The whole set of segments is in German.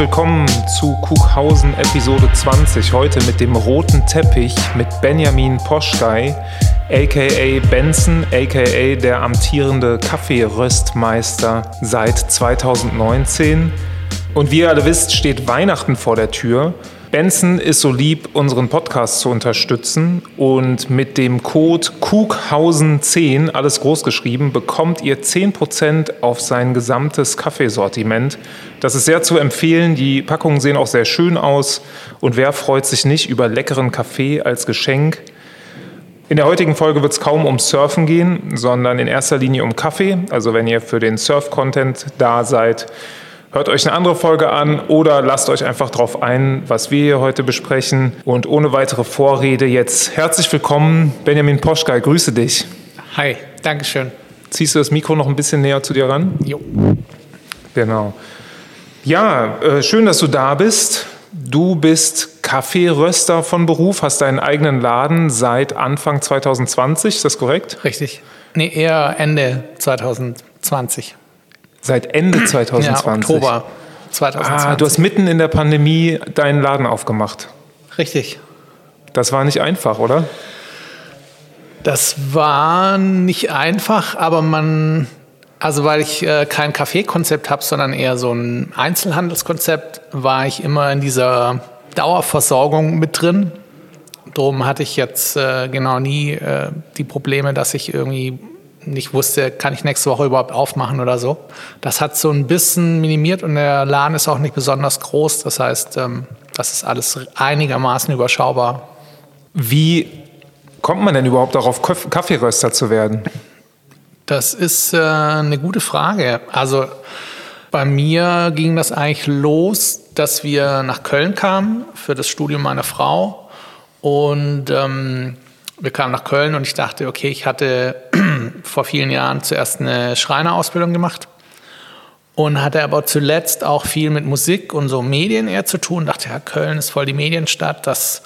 willkommen zu Kuckhausen Episode 20. Heute mit dem roten Teppich mit Benjamin Poschkei, aka Benson, aka der amtierende Kaffeeröstmeister seit 2019. Und wie ihr alle wisst, steht Weihnachten vor der Tür. Benson ist so lieb, unseren Podcast zu unterstützen und mit dem Code KUGHAUSEN10, alles groß geschrieben, bekommt ihr 10% auf sein gesamtes Kaffeesortiment. Das ist sehr zu empfehlen, die Packungen sehen auch sehr schön aus und wer freut sich nicht über leckeren Kaffee als Geschenk? In der heutigen Folge wird es kaum um Surfen gehen, sondern in erster Linie um Kaffee. Also wenn ihr für den Surf-Content da seid, Hört euch eine andere Folge an oder lasst euch einfach darauf ein, was wir hier heute besprechen. Und ohne weitere Vorrede jetzt herzlich willkommen, Benjamin Poschkei, grüße dich. Hi, Dankeschön. Ziehst du das Mikro noch ein bisschen näher zu dir ran? Jo. Genau. Ja, äh, schön, dass du da bist. Du bist Kaffeeröster von Beruf, hast deinen eigenen Laden seit Anfang 2020, ist das korrekt? Richtig. Nee, eher Ende 2020. Seit Ende 2020? Ja, Oktober 2020. Ah, du hast mitten in der Pandemie deinen Laden aufgemacht. Richtig. Das war nicht einfach, oder? Das war nicht einfach, aber man, also weil ich äh, kein Kaffeekonzept habe, sondern eher so ein Einzelhandelskonzept, war ich immer in dieser Dauerversorgung mit drin. Darum hatte ich jetzt äh, genau nie äh, die Probleme, dass ich irgendwie nicht wusste, kann ich nächste Woche überhaupt aufmachen oder so. Das hat so ein bisschen minimiert und der Laden ist auch nicht besonders groß. Das heißt, ähm, das ist alles einigermaßen überschaubar. Wie kommt man denn überhaupt darauf, Kaffeeröster zu werden? Das ist äh, eine gute Frage. Also bei mir ging das eigentlich los, dass wir nach Köln kamen für das Studium meiner Frau und ähm, wir kamen nach Köln und ich dachte, okay, ich hatte vor vielen Jahren zuerst eine Schreinerausbildung gemacht und hatte aber zuletzt auch viel mit Musik und so Medien eher zu tun. Dachte, ja, Köln ist voll die Medienstadt, das,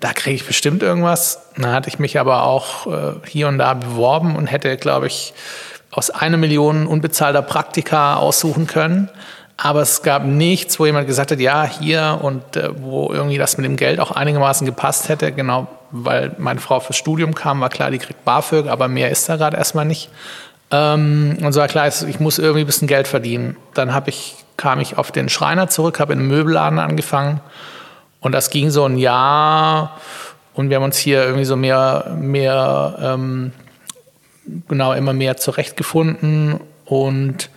da kriege ich bestimmt irgendwas. Dann hatte ich mich aber auch äh, hier und da beworben und hätte, glaube ich, aus einer Million unbezahlter Praktika aussuchen können. Aber es gab nichts, wo jemand gesagt hat, ja, hier und äh, wo irgendwie das mit dem Geld auch einigermaßen gepasst hätte. Genau, weil meine Frau fürs Studium kam, war klar, die kriegt BAföG, aber mehr ist da gerade erstmal nicht. Ähm, und so war klar, ich muss irgendwie ein bisschen Geld verdienen. Dann ich, kam ich auf den Schreiner zurück, habe in einem Möbelladen angefangen. Und das ging so ein Jahr. Und wir haben uns hier irgendwie so mehr, mehr ähm, genau, immer mehr zurechtgefunden. Und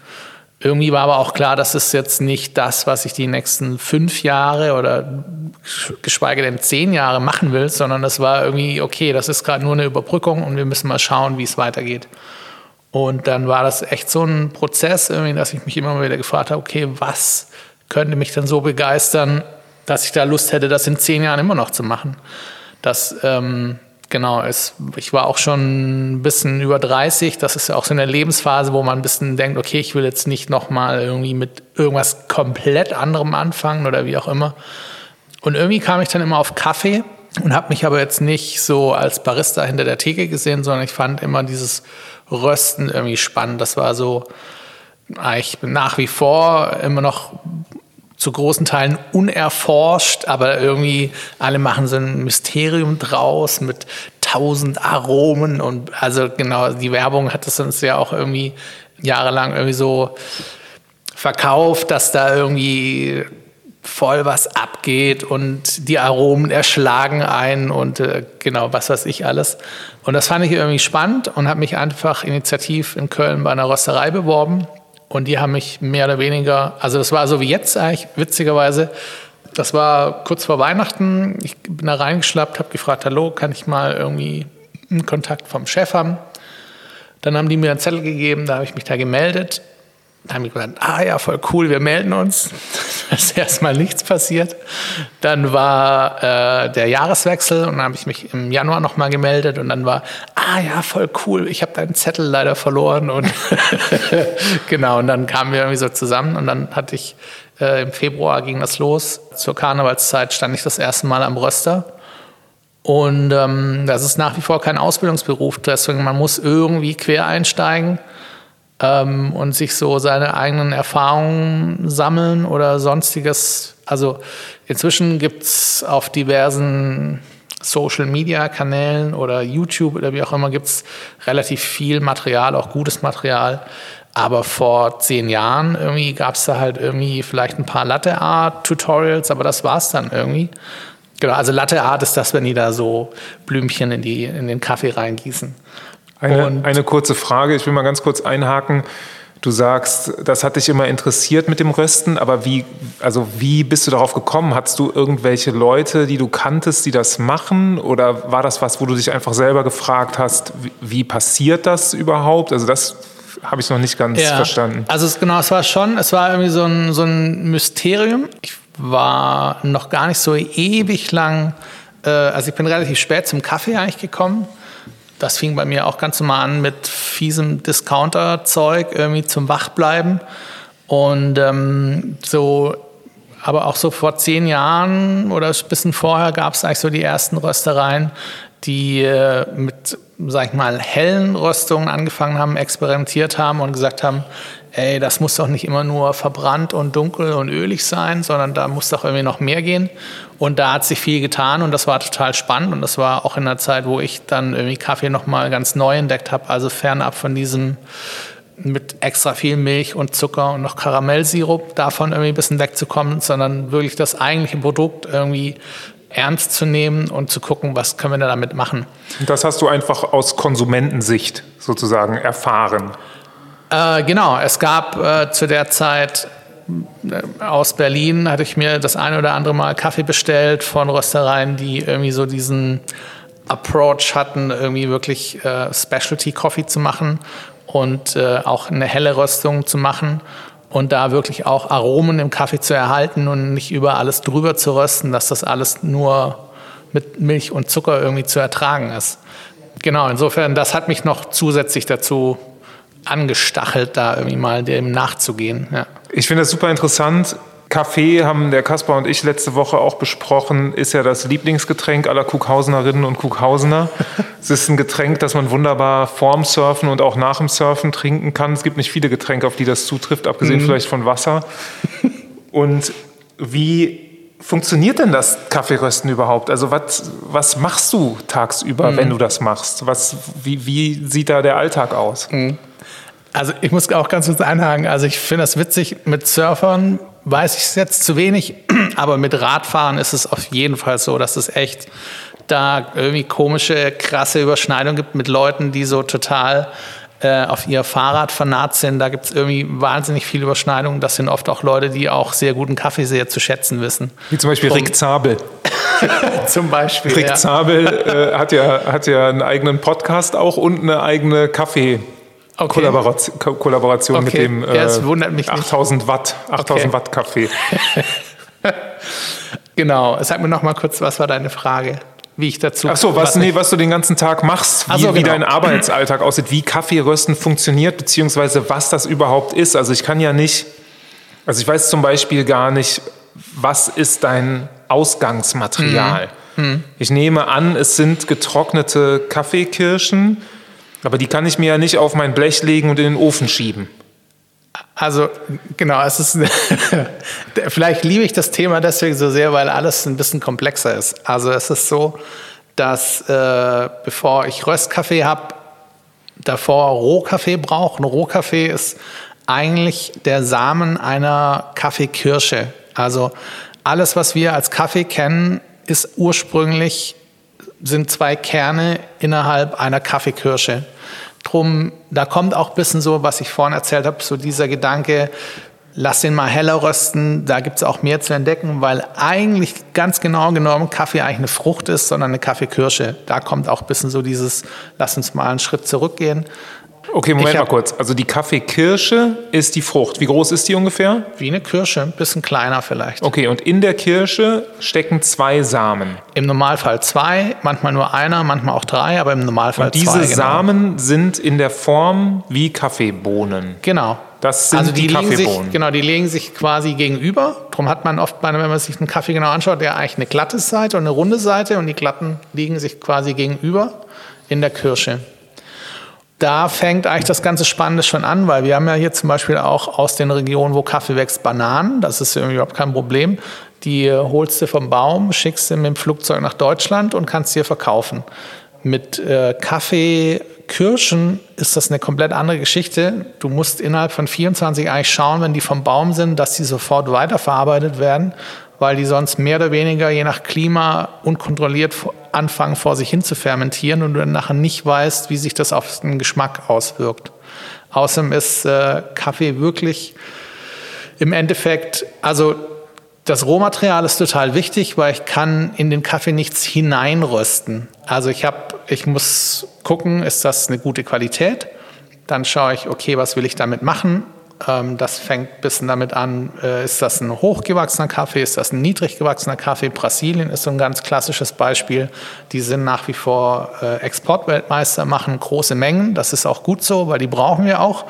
irgendwie war aber auch klar, das ist jetzt nicht das, was ich die nächsten fünf Jahre oder geschweige denn zehn Jahre machen will, sondern das war irgendwie, okay, das ist gerade nur eine Überbrückung und wir müssen mal schauen, wie es weitergeht. Und dann war das echt so ein Prozess, irgendwie, dass ich mich immer wieder gefragt habe, okay, was könnte mich denn so begeistern, dass ich da Lust hätte, das in zehn Jahren immer noch zu machen. Das ähm, Genau, es, ich war auch schon ein bisschen über 30. Das ist ja auch so eine Lebensphase, wo man ein bisschen denkt, okay, ich will jetzt nicht nochmal irgendwie mit irgendwas komplett anderem anfangen oder wie auch immer. Und irgendwie kam ich dann immer auf Kaffee und habe mich aber jetzt nicht so als Barista hinter der Theke gesehen, sondern ich fand immer dieses Rösten irgendwie spannend. Das war so, ich bin nach wie vor immer noch zu großen Teilen unerforscht, aber irgendwie alle machen so ein Mysterium draus mit tausend Aromen und also genau, die Werbung hat es uns ja auch irgendwie jahrelang irgendwie so verkauft, dass da irgendwie voll was abgeht und die Aromen erschlagen ein und äh, genau, was weiß ich alles. Und das fand ich irgendwie spannend und habe mich einfach initiativ in Köln bei einer Rösterei beworben und die haben mich mehr oder weniger, also das war so wie jetzt eigentlich, witzigerweise. Das war kurz vor Weihnachten. Ich bin da reingeschlappt, habe gefragt, hallo, kann ich mal irgendwie einen Kontakt vom Chef haben? Dann haben die mir einen Zettel gegeben, da habe ich mich da gemeldet. Da haben die gesagt, ah ja, voll cool, wir melden uns. Da ist erstmal nichts passiert. Dann war äh, der Jahreswechsel und dann habe ich mich im Januar nochmal gemeldet und dann war, ah ja, voll cool, ich habe deinen Zettel leider verloren und genau, und dann kamen wir irgendwie so zusammen und dann hatte ich, äh, im Februar ging das los. Zur Karnevalszeit stand ich das erste Mal am Röster. Und ähm, das ist nach wie vor kein Ausbildungsberuf, deswegen man muss irgendwie quer einsteigen. Ähm, und sich so seine eigenen Erfahrungen sammeln oder sonstiges. Also inzwischen gibt es auf diversen Social-Media-Kanälen oder YouTube oder wie auch immer gibt es relativ viel Material, auch gutes Material. Aber vor zehn Jahren irgendwie gab es da halt irgendwie vielleicht ein paar Latte-Art-Tutorials, aber das war es dann irgendwie. Genau, also Latte Art ist das, wenn die da so Blümchen in, die, in den Kaffee reingießen. Eine, eine kurze Frage, ich will mal ganz kurz einhaken. Du sagst, das hat dich immer interessiert mit dem Rösten, aber wie, also wie bist du darauf gekommen? Hattest du irgendwelche Leute, die du kanntest, die das machen? Oder war das was, wo du dich einfach selber gefragt hast, wie, wie passiert das überhaupt? Also das habe ich noch nicht ganz ja, verstanden. Also es, genau, es war schon, es war irgendwie so ein, so ein Mysterium. Ich war noch gar nicht so ewig lang, äh, also ich bin relativ spät zum Kaffee eigentlich gekommen. Das fing bei mir auch ganz normal an mit fiesem Discounter-Zeug, irgendwie zum Wachbleiben. Und ähm, so, aber auch so vor zehn Jahren oder ein bisschen vorher gab es eigentlich so die ersten Röstereien, die äh, mit, sag ich mal, hellen Röstungen angefangen haben, experimentiert haben und gesagt haben, ey, das muss doch nicht immer nur verbrannt und dunkel und ölig sein, sondern da muss doch irgendwie noch mehr gehen. Und da hat sich viel getan und das war total spannend und das war auch in der Zeit, wo ich dann irgendwie Kaffee nochmal ganz neu entdeckt habe, also fernab von diesem mit extra viel Milch und Zucker und noch Karamellsirup davon irgendwie ein bisschen wegzukommen, sondern wirklich das eigentliche Produkt irgendwie ernst zu nehmen und zu gucken, was können wir damit machen. Das hast du einfach aus Konsumentensicht sozusagen erfahren. Äh, genau, es gab äh, zu der Zeit äh, aus Berlin, hatte ich mir das eine oder andere Mal Kaffee bestellt von Röstereien, die irgendwie so diesen Approach hatten, irgendwie wirklich äh, Specialty Coffee zu machen und äh, auch eine helle Röstung zu machen und da wirklich auch Aromen im Kaffee zu erhalten und nicht über alles drüber zu rösten, dass das alles nur mit Milch und Zucker irgendwie zu ertragen ist. Genau, insofern, das hat mich noch zusätzlich dazu angestachelt, da irgendwie mal dem nachzugehen. Ja. Ich finde das super interessant. Kaffee haben der Kaspar und ich letzte Woche auch besprochen, ist ja das Lieblingsgetränk aller Kughausenerinnen und Kughausener. es ist ein Getränk, das man wunderbar vorm Surfen und auch nach dem Surfen trinken kann. Es gibt nicht viele Getränke, auf die das zutrifft, abgesehen mhm. vielleicht von Wasser. Und wie funktioniert denn das Kaffeerösten überhaupt? Also was, was machst du tagsüber, mhm. wenn du das machst? Was, wie, wie sieht da der Alltag aus? Mhm. Also ich muss auch ganz kurz einhaken. Also ich finde das witzig. Mit Surfern weiß ich es jetzt zu wenig, aber mit Radfahren ist es auf jeden Fall so, dass es echt da irgendwie komische, krasse Überschneidungen gibt mit Leuten, die so total äh, auf ihr Fahrrad vernarrt sind. Da gibt es irgendwie wahnsinnig viele Überschneidungen. Das sind oft auch Leute, die auch sehr guten Kaffee sehr zu schätzen wissen. Wie zum Beispiel Rick Zabel. zum Beispiel. Rick ja. Zabel äh, hat, ja, hat ja einen eigenen Podcast auch und eine eigene Kaffee- Okay. Kollaboration, Kollaboration okay. mit dem äh, ja, wundert mich 8000 Watt, 8000 okay. Watt Kaffee. genau. Sag mir noch mal kurz, was war deine Frage? Wie ich dazu. Ach so, was, nee, was du den ganzen Tag machst, wie, so, genau. wie dein Arbeitsalltag aussieht, wie Kaffeerösten funktioniert, beziehungsweise was das überhaupt ist. Also ich kann ja nicht, also ich weiß zum Beispiel gar nicht, was ist dein Ausgangsmaterial. Mhm. Mhm. Ich nehme an, es sind getrocknete Kaffeekirschen aber die kann ich mir ja nicht auf mein Blech legen und in den Ofen schieben. Also genau, es ist vielleicht liebe ich das Thema deswegen so sehr, weil alles ein bisschen komplexer ist. Also es ist so, dass äh, bevor ich Röstkaffee habe, davor Rohkaffee brauche. Ein Rohkaffee ist eigentlich der Samen einer Kaffeekirsche. Also alles, was wir als Kaffee kennen, ist ursprünglich sind zwei Kerne innerhalb einer Kaffeekirsche. Drum, da kommt auch ein bisschen so, was ich vorhin erzählt habe, so dieser Gedanke, lass den mal heller rösten, da gibt es auch mehr zu entdecken, weil eigentlich ganz genau genommen Kaffee eigentlich eine Frucht ist, sondern eine Kaffeekirsche. Da kommt auch ein bisschen so dieses, lass uns mal einen Schritt zurückgehen. Okay, Moment hab, mal kurz. Also die Kaffeekirsche ist die Frucht. Wie groß ist die ungefähr? Wie eine Kirsche, ein bisschen kleiner vielleicht. Okay, und in der Kirsche stecken zwei Samen. Im Normalfall zwei, manchmal nur einer, manchmal auch drei, aber im Normalfall und diese zwei. Diese genau. Samen sind in der Form wie Kaffeebohnen. Genau. Das sind also die, die Kaffeebohnen. Sich, genau, die legen sich quasi gegenüber. Darum hat man oft, wenn man sich einen Kaffee genau anschaut, der eigentlich eine glatte Seite und eine runde Seite und die glatten liegen sich quasi gegenüber in der Kirsche. Da fängt eigentlich das ganze Spannende schon an, weil wir haben ja hier zum Beispiel auch aus den Regionen, wo Kaffee wächst, Bananen. Das ist überhaupt kein Problem. Die holst du vom Baum, schickst sie mit dem Flugzeug nach Deutschland und kannst hier verkaufen. Mit äh, Kaffee, ist das eine komplett andere Geschichte. Du musst innerhalb von 24 eigentlich schauen, wenn die vom Baum sind, dass sie sofort weiterverarbeitet werden, weil die sonst mehr oder weniger je nach Klima unkontrolliert anfangen vor sich hin zu fermentieren und du dann nachher nicht weißt, wie sich das auf den Geschmack auswirkt. Außerdem ist äh, Kaffee wirklich im Endeffekt, also das Rohmaterial ist total wichtig, weil ich kann in den Kaffee nichts hineinrösten. Also ich habe, ich muss gucken, ist das eine gute Qualität? Dann schaue ich, okay, was will ich damit machen? Ähm, das fängt ein bisschen damit an, äh, ist das ein hochgewachsener Kaffee, ist das ein niedrig gewachsener Kaffee? Brasilien ist so ein ganz klassisches Beispiel. Die sind nach wie vor äh, Exportweltmeister, machen große Mengen. Das ist auch gut so, weil die brauchen wir auch.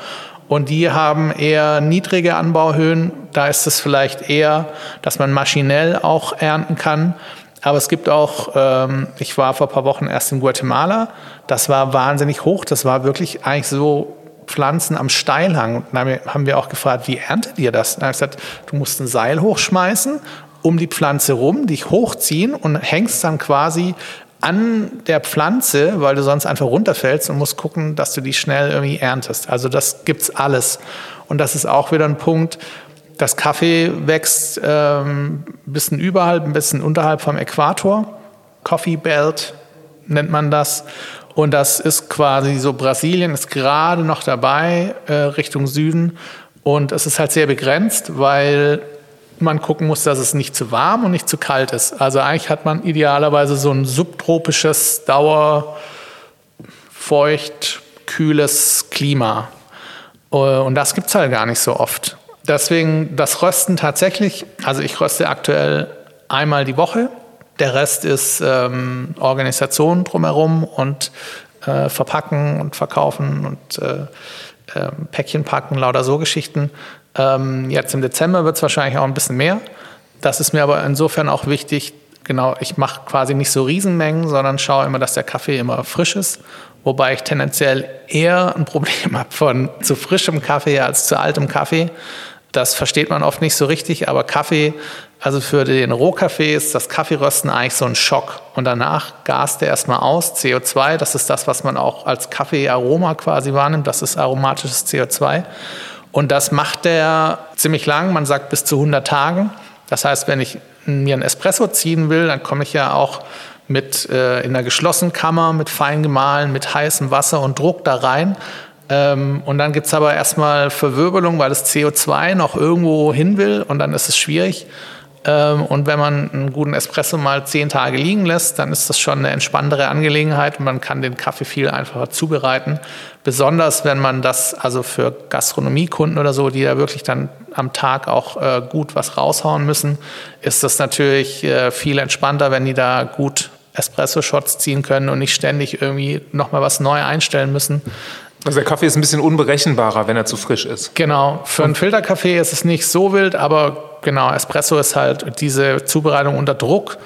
Und die haben eher niedrige Anbauhöhen. Da ist es vielleicht eher, dass man maschinell auch ernten kann. Aber es gibt auch, ähm, ich war vor ein paar Wochen erst in Guatemala, das war wahnsinnig hoch, das war wirklich eigentlich so Pflanzen am Steilhang. Und dann haben wir auch gefragt, wie erntet ihr das? Und habe ich gesagt, du musst ein Seil hochschmeißen, um die Pflanze rum, dich hochziehen und hängst dann quasi an der Pflanze, weil du sonst einfach runterfällst und musst gucken, dass du die schnell irgendwie erntest. Also das gibt's alles. Und das ist auch wieder ein Punkt. Das Kaffee wächst ähm, ein bisschen überhalb, ein bisschen unterhalb vom Äquator. Coffee Belt nennt man das. Und das ist quasi so, Brasilien ist gerade noch dabei äh, Richtung Süden. Und es ist halt sehr begrenzt, weil man gucken muss, dass es nicht zu warm und nicht zu kalt ist. Also eigentlich hat man idealerweise so ein subtropisches, dauerfeucht, kühles Klima. Äh, und das gibt es halt gar nicht so oft. Deswegen das Rösten tatsächlich, also ich röste aktuell einmal die Woche. Der Rest ist ähm, Organisation drumherum und äh, Verpacken und Verkaufen und äh, äh, Päckchen packen, lauter so Geschichten. Ähm, jetzt im Dezember wird es wahrscheinlich auch ein bisschen mehr. Das ist mir aber insofern auch wichtig. Genau, ich mache quasi nicht so Riesenmengen, sondern schaue immer, dass der Kaffee immer frisch ist. Wobei ich tendenziell eher ein Problem habe von zu frischem Kaffee als zu altem Kaffee. Das versteht man oft nicht so richtig, aber Kaffee, also für den Rohkaffee ist das Kaffeerösten eigentlich so ein Schock. Und danach gast der erstmal aus, CO2, das ist das, was man auch als Kaffeearoma quasi wahrnimmt, das ist aromatisches CO2. Und das macht der ziemlich lang, man sagt bis zu 100 Tagen. Das heißt, wenn ich mir einen Espresso ziehen will, dann komme ich ja auch mit äh, in einer geschlossenen Kammer, mit fein gemahlen, mit heißem Wasser und Druck da rein. Ähm, und dann gibt es aber erstmal Verwirbelung, weil das CO2 noch irgendwo hin will und dann ist es schwierig. Ähm, und wenn man einen guten Espresso mal zehn Tage liegen lässt, dann ist das schon eine entspanntere Angelegenheit und man kann den Kaffee viel einfacher zubereiten. Besonders wenn man das also für Gastronomiekunden oder so, die da wirklich dann am Tag auch äh, gut was raushauen müssen, ist das natürlich äh, viel entspannter, wenn die da gut Espresso-Shots ziehen können und nicht ständig irgendwie nochmal was neu einstellen müssen. Also der Kaffee ist ein bisschen unberechenbarer, wenn er zu frisch ist. Genau. Für einen Filterkaffee ist es nicht so wild, aber genau, Espresso ist halt diese Zubereitung unter Druck.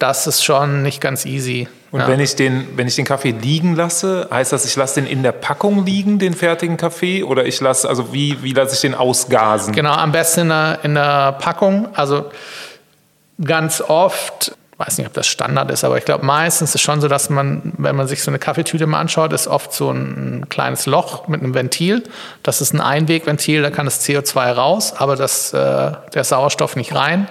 Das ist schon nicht ganz easy. Und ja. wenn, ich den, wenn ich den Kaffee liegen lasse, heißt das, ich lasse den in der Packung liegen, den fertigen Kaffee? Oder ich lasse, also wie, wie lasse ich den ausgasen? Genau, am besten in der, in der Packung. Also ganz oft weiß nicht, ob das Standard ist, aber ich glaube, meistens ist es schon so, dass man, wenn man sich so eine Kaffeetüte mal anschaut, ist oft so ein kleines Loch mit einem Ventil. Das ist ein Einwegventil, da kann das CO2 raus, aber das, äh, der Sauerstoff nicht rein.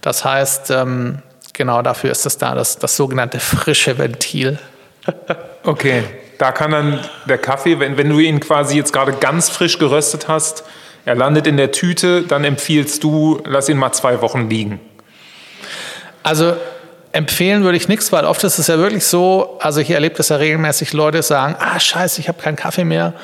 Das heißt, ähm, genau dafür ist es da, das, das sogenannte frische Ventil. okay, da kann dann der Kaffee, wenn, wenn du ihn quasi jetzt gerade ganz frisch geröstet hast, er landet in der Tüte, dann empfiehlst du, lass ihn mal zwei Wochen liegen. Also empfehlen würde ich nichts, weil oft ist es ja wirklich so, also ich erlebe das ja regelmäßig, Leute sagen, ah scheiße, ich habe keinen Kaffee mehr,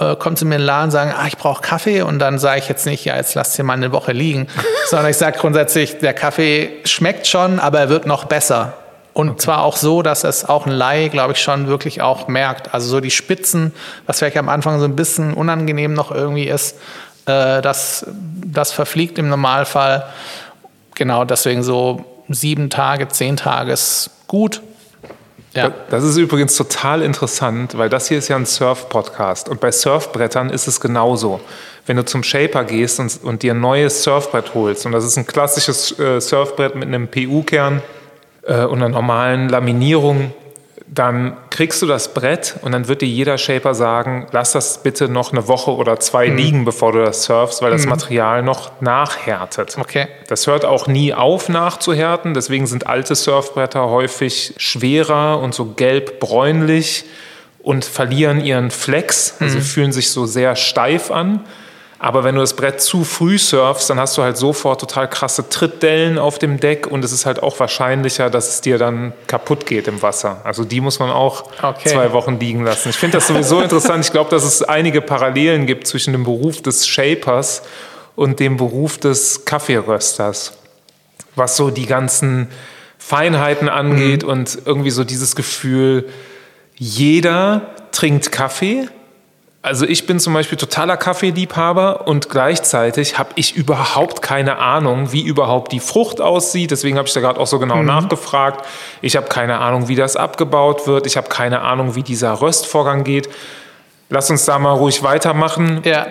äh, kommen zu mir in den Laden und sagen, ah ich brauche Kaffee und dann sage ich jetzt nicht, ja jetzt lasst ihr mal eine Woche liegen, sondern ich sage grundsätzlich, der Kaffee schmeckt schon, aber er wird noch besser. Und okay. zwar auch so, dass es auch ein Laie, glaube ich, schon wirklich auch merkt. Also so die Spitzen, was vielleicht am Anfang so ein bisschen unangenehm noch irgendwie ist, äh, das, das verfliegt im Normalfall. Genau, deswegen so sieben Tage, zehn Tage ist gut. Ja. Das ist übrigens total interessant, weil das hier ist ja ein Surf-Podcast und bei Surfbrettern ist es genauso. Wenn du zum Shaper gehst und, und dir ein neues Surfbrett holst, und das ist ein klassisches äh, Surfbrett mit einem PU-Kern äh, und einer normalen Laminierung, dann kriegst du das Brett und dann wird dir jeder Shaper sagen, lass das bitte noch eine Woche oder zwei mhm. liegen, bevor du das surfst, weil das mhm. Material noch nachhärtet. Okay. Das hört auch nie auf nachzuhärten, deswegen sind alte Surfbretter häufig schwerer und so gelb-bräunlich und verlieren ihren Flex, also mhm. fühlen sich so sehr steif an. Aber wenn du das Brett zu früh surfst, dann hast du halt sofort total krasse Trittdellen auf dem Deck und es ist halt auch wahrscheinlicher, dass es dir dann kaputt geht im Wasser. Also die muss man auch okay. zwei Wochen liegen lassen. Ich finde das sowieso interessant. Ich glaube, dass es einige Parallelen gibt zwischen dem Beruf des Shapers und dem Beruf des Kaffeerösters, was so die ganzen Feinheiten angeht mhm. und irgendwie so dieses Gefühl, jeder trinkt Kaffee also ich bin zum Beispiel totaler Kaffeeliebhaber und gleichzeitig habe ich überhaupt keine Ahnung, wie überhaupt die Frucht aussieht. Deswegen habe ich da gerade auch so genau mhm. nachgefragt. Ich habe keine Ahnung, wie das abgebaut wird. Ich habe keine Ahnung, wie dieser Röstvorgang geht. Lass uns da mal ruhig weitermachen. Ja.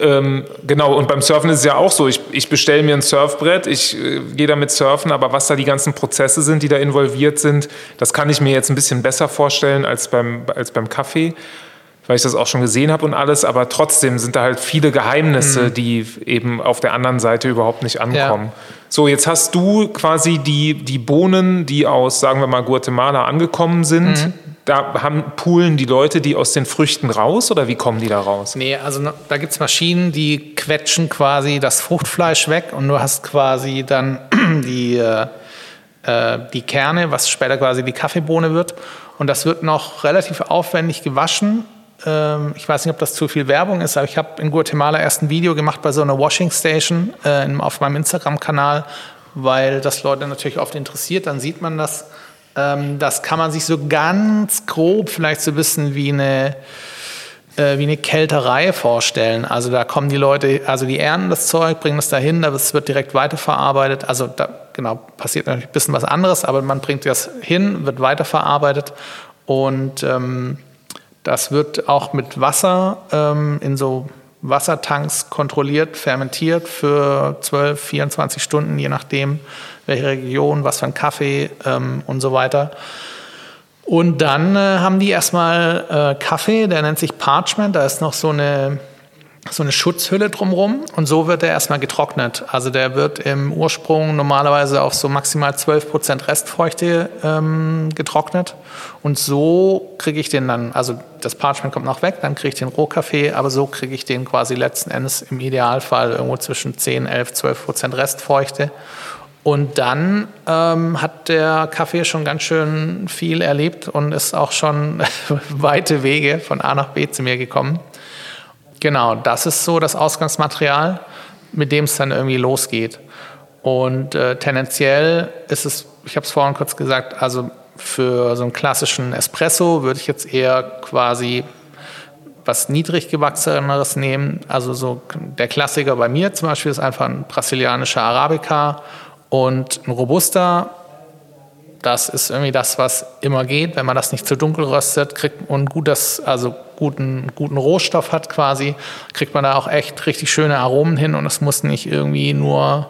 Ähm, genau, und beim Surfen ist es ja auch so. Ich, ich bestelle mir ein Surfbrett, ich äh, gehe damit surfen, aber was da die ganzen Prozesse sind, die da involviert sind, das kann ich mir jetzt ein bisschen besser vorstellen als beim, als beim Kaffee weil ich das auch schon gesehen habe und alles, aber trotzdem sind da halt viele Geheimnisse, mhm. die eben auf der anderen Seite überhaupt nicht ankommen. Ja. So, jetzt hast du quasi die, die Bohnen, die aus, sagen wir mal, Guatemala angekommen sind. Mhm. Da haben poolen die Leute die aus den Früchten raus oder wie kommen die da raus? Nee, also da gibt es Maschinen, die quetschen quasi das Fruchtfleisch weg und du hast quasi dann die, äh, äh, die Kerne, was später quasi die Kaffeebohne wird. Und das wird noch relativ aufwendig gewaschen ich weiß nicht, ob das zu viel Werbung ist, aber ich habe in Guatemala erst ein Video gemacht bei so einer Washing Station äh, auf meinem Instagram-Kanal, weil das Leute natürlich oft interessiert. Dann sieht man das. Ähm, das kann man sich so ganz grob vielleicht so ein bisschen wie eine äh, wie eine Kälterei vorstellen. Also da kommen die Leute, also die ernten das Zeug, bringen es dahin, das wird direkt weiterverarbeitet. Also da genau passiert natürlich ein bisschen was anderes, aber man bringt das hin, wird weiterverarbeitet und ähm, das wird auch mit Wasser ähm, in so Wassertanks kontrolliert, fermentiert für 12, 24 Stunden, je nachdem, welche Region, was für ein Kaffee ähm, und so weiter. Und dann äh, haben die erstmal äh, Kaffee, der nennt sich Parchment, da ist noch so eine so eine Schutzhülle drumherum und so wird er erstmal getrocknet. Also der wird im Ursprung normalerweise auf so maximal 12% Restfeuchte ähm, getrocknet und so kriege ich den dann, also das Parchment kommt noch weg, dann kriege ich den Rohkaffee, aber so kriege ich den quasi letzten Endes im Idealfall irgendwo zwischen 10, 11, 12% Restfeuchte. Und dann ähm, hat der Kaffee schon ganz schön viel erlebt und ist auch schon weite Wege von A nach B zu mir gekommen. Genau, das ist so das Ausgangsmaterial, mit dem es dann irgendwie losgeht. Und äh, tendenziell ist es, ich habe es vorhin kurz gesagt, also für so einen klassischen Espresso würde ich jetzt eher quasi was niedrig gewachseneres nehmen. Also so der Klassiker bei mir zum Beispiel ist einfach ein brasilianischer Arabica und ein Robusta das ist irgendwie das, was immer geht. Wenn man das nicht zu dunkel röstet kriegt und gut das, also guten, guten Rohstoff hat quasi, kriegt man da auch echt richtig schöne Aromen hin und es muss nicht irgendwie nur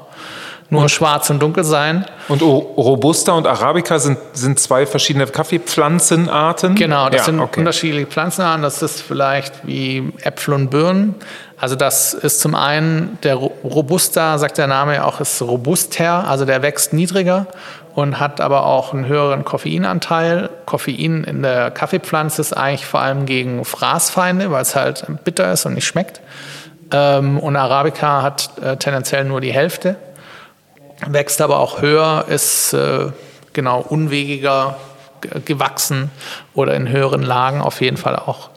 nur und, schwarz und dunkel sein. Und Robusta und Arabica sind, sind zwei verschiedene Kaffeepflanzenarten? Genau, das ja, sind okay. unterschiedliche Pflanzenarten. Das ist vielleicht wie Äpfel und Birnen. Also das ist zum einen der Robusta, sagt der Name auch, ist robuster, also der wächst niedriger und hat aber auch einen höheren Koffeinanteil. Koffein in der Kaffeepflanze ist eigentlich vor allem gegen Fraßfeinde, weil es halt bitter ist und nicht schmeckt. Ähm, und Arabica hat äh, tendenziell nur die Hälfte, wächst aber auch höher, ist äh, genau unwegiger gewachsen oder in höheren Lagen auf jeden Fall auch.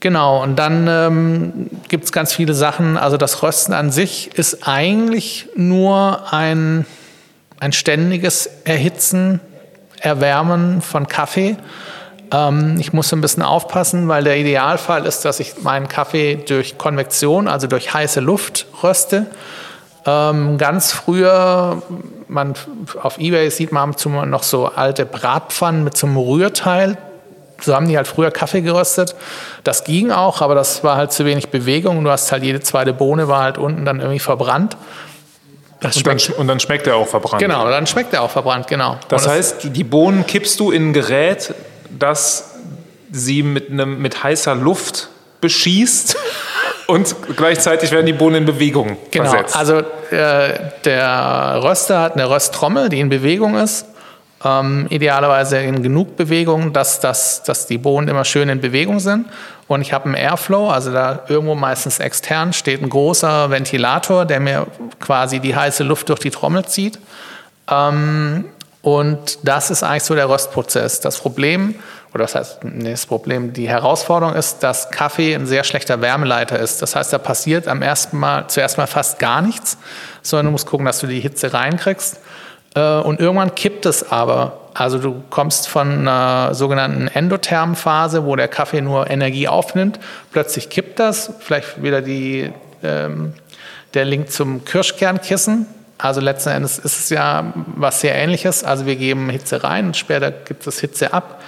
Genau, und dann ähm, gibt es ganz viele Sachen. Also das Rösten an sich ist eigentlich nur ein ein ständiges Erhitzen, Erwärmen von Kaffee. Ähm, ich muss ein bisschen aufpassen, weil der Idealfall ist, dass ich meinen Kaffee durch Konvektion, also durch heiße Luft röste. Ähm, ganz früher, man, auf Ebay sieht man noch so alte Bratpfannen mit so einem Rührteil. So haben die halt früher Kaffee geröstet. Das ging auch, aber das war halt zu wenig Bewegung. Du hast halt jede zweite Bohne war halt unten dann irgendwie verbrannt. Und dann, und, dann, schmeckt er auch verbrannt. Genau, dann schmeckt er auch verbrannt, genau. Das, das heißt, die Bohnen kippst du in ein Gerät, das sie mit, einem, mit heißer Luft beschießt und gleichzeitig werden die Bohnen in Bewegung genau. versetzt. Also äh, der Röster hat eine Rösttrommel, die in Bewegung ist. Ähm, idealerweise in genug Bewegung, dass, dass, dass die Bohnen immer schön in Bewegung sind. Und ich habe einen Airflow, also da irgendwo meistens extern steht ein großer Ventilator, der mir quasi die heiße Luft durch die Trommel zieht. Ähm, und das ist eigentlich so der Röstprozess. Das Problem oder das heißt, nee, das Problem, die Herausforderung ist, dass Kaffee ein sehr schlechter Wärmeleiter ist. Das heißt, da passiert am ersten Mal, zuerst mal fast gar nichts, sondern du musst gucken, dass du die Hitze reinkriegst. Äh, und irgendwann kippt es aber. Also du kommst von einer sogenannten endothermen Phase, wo der Kaffee nur Energie aufnimmt. Plötzlich kippt das. Vielleicht wieder die, ähm, der Link zum Kirschkernkissen. Also letzten Endes ist es ja was sehr ähnliches. Also wir geben Hitze rein und später gibt es Hitze ab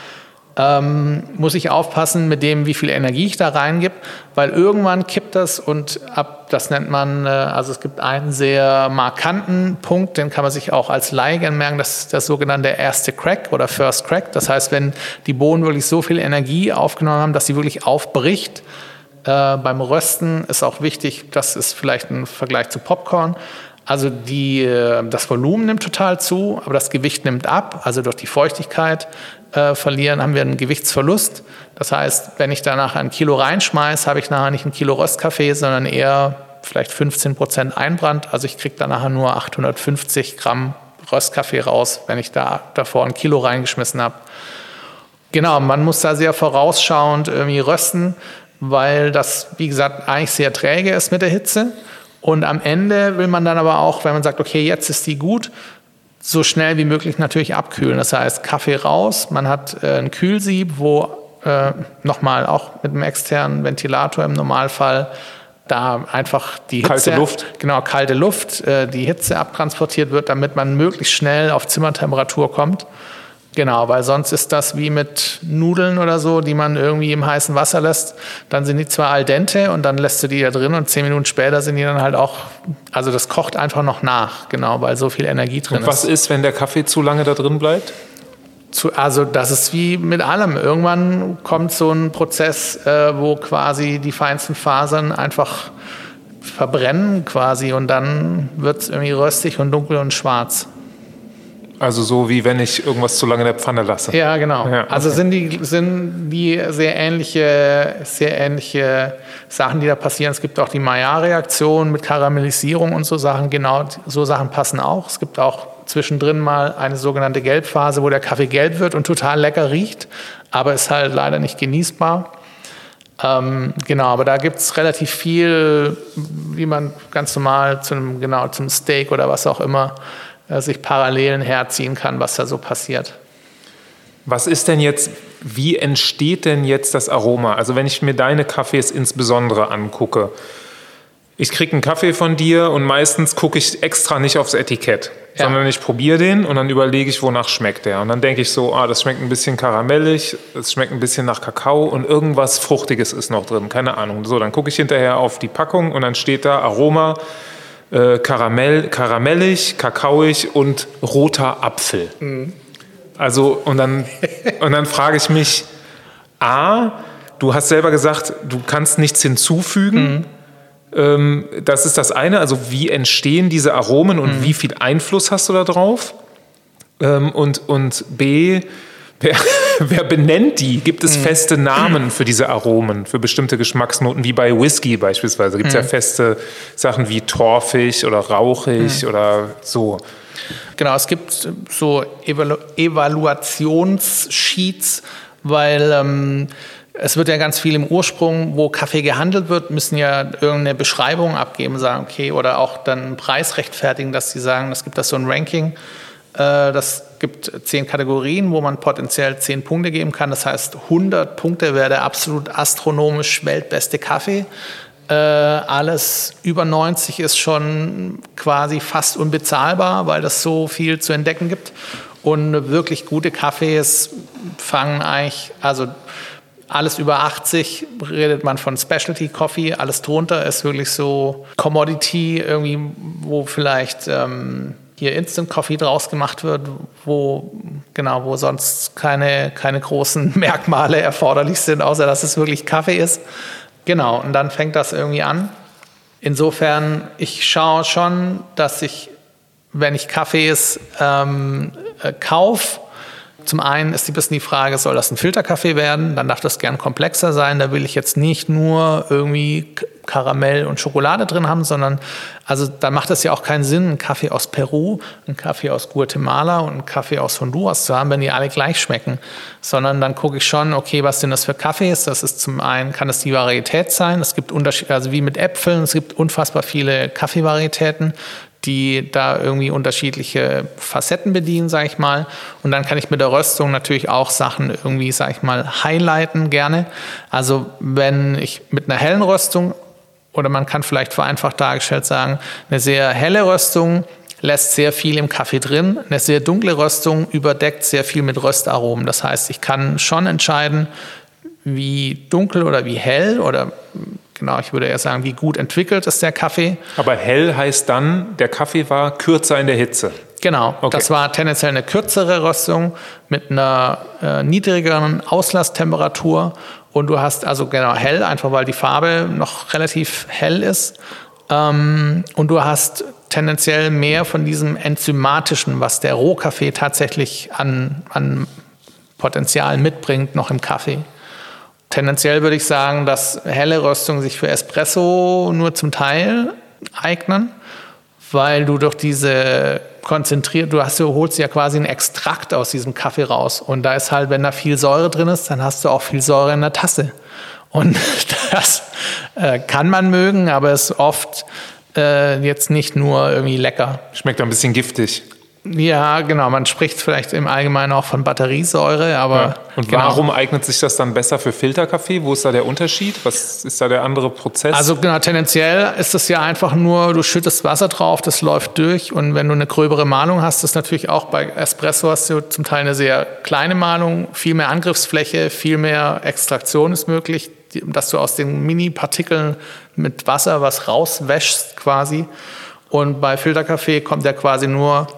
ähm, muss ich aufpassen mit dem, wie viel Energie ich da reingebe, weil irgendwann kippt das und ab, das nennt man, äh, also es gibt einen sehr markanten Punkt, den kann man sich auch als Laie merken, das ist das sogenannte erste Crack oder First Crack. Das heißt, wenn die Bohnen wirklich so viel Energie aufgenommen haben, dass sie wirklich aufbricht, äh, beim Rösten ist auch wichtig, das ist vielleicht ein Vergleich zu Popcorn, also die, äh, das Volumen nimmt total zu, aber das Gewicht nimmt ab. Also durch die Feuchtigkeit äh, verlieren haben wir einen Gewichtsverlust. Das heißt, wenn ich danach ein Kilo reinschmeiße, habe ich nachher nicht ein Kilo Röstkaffee, sondern eher vielleicht 15 Prozent Einbrand. Also ich kriege da nachher nur 850 Gramm Röstkaffee raus, wenn ich da davor ein Kilo reingeschmissen habe. Genau, man muss da sehr vorausschauend irgendwie rösten, weil das, wie gesagt, eigentlich sehr träge ist mit der Hitze. Und am Ende will man dann aber auch, wenn man sagt, okay, jetzt ist die gut, so schnell wie möglich natürlich abkühlen. Das heißt, Kaffee raus, man hat äh, ein Kühlsieb, wo äh, nochmal auch mit einem externen Ventilator im Normalfall da einfach die Hitze, kalte Luft, genau kalte Luft, äh, die Hitze abtransportiert wird, damit man möglichst schnell auf Zimmertemperatur kommt. Genau, weil sonst ist das wie mit Nudeln oder so, die man irgendwie im heißen Wasser lässt. Dann sind die zwar al dente und dann lässt du die da drin und zehn Minuten später sind die dann halt auch, also das kocht einfach noch nach, genau, weil so viel Energie drin ist. Und was ist. ist, wenn der Kaffee zu lange da drin bleibt? Zu, also das ist wie mit allem. Irgendwann kommt so ein Prozess, äh, wo quasi die feinsten Fasern einfach verbrennen quasi und dann wird es irgendwie röstig und dunkel und schwarz. Also so wie wenn ich irgendwas zu lange in der Pfanne lasse. Ja, genau. Ja, okay. Also sind die, sind die sehr ähnliche, sehr ähnliche Sachen, die da passieren. Es gibt auch die Maillard-Reaktion mit Karamellisierung und so Sachen. Genau, so Sachen passen auch. Es gibt auch zwischendrin mal eine sogenannte Gelbphase, wo der Kaffee gelb wird und total lecker riecht, aber ist halt leider nicht genießbar. Ähm, genau, aber da gibt es relativ viel, wie man ganz normal zu einem, genau, zum Steak oder was auch immer sich Parallelen herziehen kann, was da so passiert. Was ist denn jetzt, wie entsteht denn jetzt das Aroma? Also wenn ich mir deine Kaffees insbesondere angucke, ich kriege einen Kaffee von dir und meistens gucke ich extra nicht aufs Etikett, ja. sondern ich probiere den und dann überlege ich, wonach schmeckt der. Und dann denke ich so, ah, das schmeckt ein bisschen karamellig, es schmeckt ein bisschen nach Kakao und irgendwas Fruchtiges ist noch drin, keine Ahnung. So, dann gucke ich hinterher auf die Packung und dann steht da Aroma äh, Karamell, karamellig, kakaoig und roter Apfel. Mhm. Also, und dann, und dann frage ich mich, A, du hast selber gesagt, du kannst nichts hinzufügen. Mhm. Ähm, das ist das eine, also wie entstehen diese Aromen und mhm. wie viel Einfluss hast du da drauf? Ähm, und, und B, Wer, wer, benennt die? Gibt es hm. feste Namen für diese Aromen, für bestimmte Geschmacksnoten, wie bei Whisky beispielsweise? Gibt es ja hm. feste Sachen wie torfig oder rauchig mhm. oder so? Genau, es gibt so Evalu Evaluationssheets, weil ähm, es wird ja ganz viel im Ursprung, wo Kaffee gehandelt wird, müssen ja irgendeine Beschreibung abgeben, sagen, okay, oder auch dann einen Preis rechtfertigen, dass sie sagen, es gibt da so ein Ranking das gibt zehn Kategorien, wo man potenziell zehn Punkte geben kann. Das heißt, 100 Punkte wäre der absolut astronomisch weltbeste Kaffee. Äh, alles über 90 ist schon quasi fast unbezahlbar, weil es so viel zu entdecken gibt. Und wirklich gute Kaffees fangen eigentlich, also alles über 80 redet man von Specialty Coffee, alles drunter ist wirklich so Commodity, irgendwie, wo vielleicht ähm, hier Instant Coffee draus gemacht wird, wo genau, wo sonst keine, keine großen Merkmale erforderlich sind, außer dass es wirklich Kaffee ist. Genau, und dann fängt das irgendwie an. Insofern, ich schaue schon, dass ich, wenn ich Kaffees ähm, äh, kaufe, zum einen ist ein bisschen die Frage, soll das ein Filterkaffee werden? Dann darf das gern komplexer sein. Da will ich jetzt nicht nur irgendwie Karamell und Schokolade drin haben, sondern also da macht es ja auch keinen Sinn, einen Kaffee aus Peru, einen Kaffee aus Guatemala und einen Kaffee aus Honduras zu haben, wenn die alle gleich schmecken. Sondern dann gucke ich schon, okay, was sind das für Kaffees? Das ist zum einen, kann es die Varietät sein. Es gibt Unterschiede, also wie mit Äpfeln, es gibt unfassbar viele Kaffeevarietäten die da irgendwie unterschiedliche Facetten bedienen, sage ich mal. Und dann kann ich mit der Röstung natürlich auch Sachen irgendwie, sage ich mal, highlighten gerne. Also wenn ich mit einer hellen Röstung oder man kann vielleicht vereinfacht dargestellt sagen, eine sehr helle Röstung lässt sehr viel im Kaffee drin. Eine sehr dunkle Röstung überdeckt sehr viel mit Röstaromen. Das heißt, ich kann schon entscheiden, wie dunkel oder wie hell oder genau, ich würde eher sagen, wie gut entwickelt ist der Kaffee. Aber hell heißt dann, der Kaffee war kürzer in der Hitze. Genau, okay. das war tendenziell eine kürzere Röstung mit einer äh, niedrigeren Auslasstemperatur und du hast also genau hell, einfach weil die Farbe noch relativ hell ist. Ähm, und du hast tendenziell mehr von diesem enzymatischen, was der Rohkaffee tatsächlich an, an Potenzial mitbringt, noch im Kaffee. Tendenziell würde ich sagen, dass helle Röstungen sich für Espresso nur zum Teil eignen, weil du durch diese konzentriert, du, hast, du holst ja quasi einen Extrakt aus diesem Kaffee raus. Und da ist halt, wenn da viel Säure drin ist, dann hast du auch viel Säure in der Tasse. Und das äh, kann man mögen, aber ist oft äh, jetzt nicht nur irgendwie lecker. Schmeckt ein bisschen giftig. Ja, genau. Man spricht vielleicht im Allgemeinen auch von Batteriesäure, aber. Ja. Und genau. warum eignet sich das dann besser für Filterkaffee? Wo ist da der Unterschied? Was ist da der andere Prozess? Also genau, tendenziell ist es ja einfach nur, du schüttest Wasser drauf, das läuft durch und wenn du eine gröbere Malung hast, ist natürlich auch bei Espresso hast du zum Teil eine sehr kleine Malung, viel mehr Angriffsfläche, viel mehr Extraktion ist möglich, dass du aus den Mini-Partikeln mit Wasser was rauswäschst quasi. Und bei Filterkaffee kommt ja quasi nur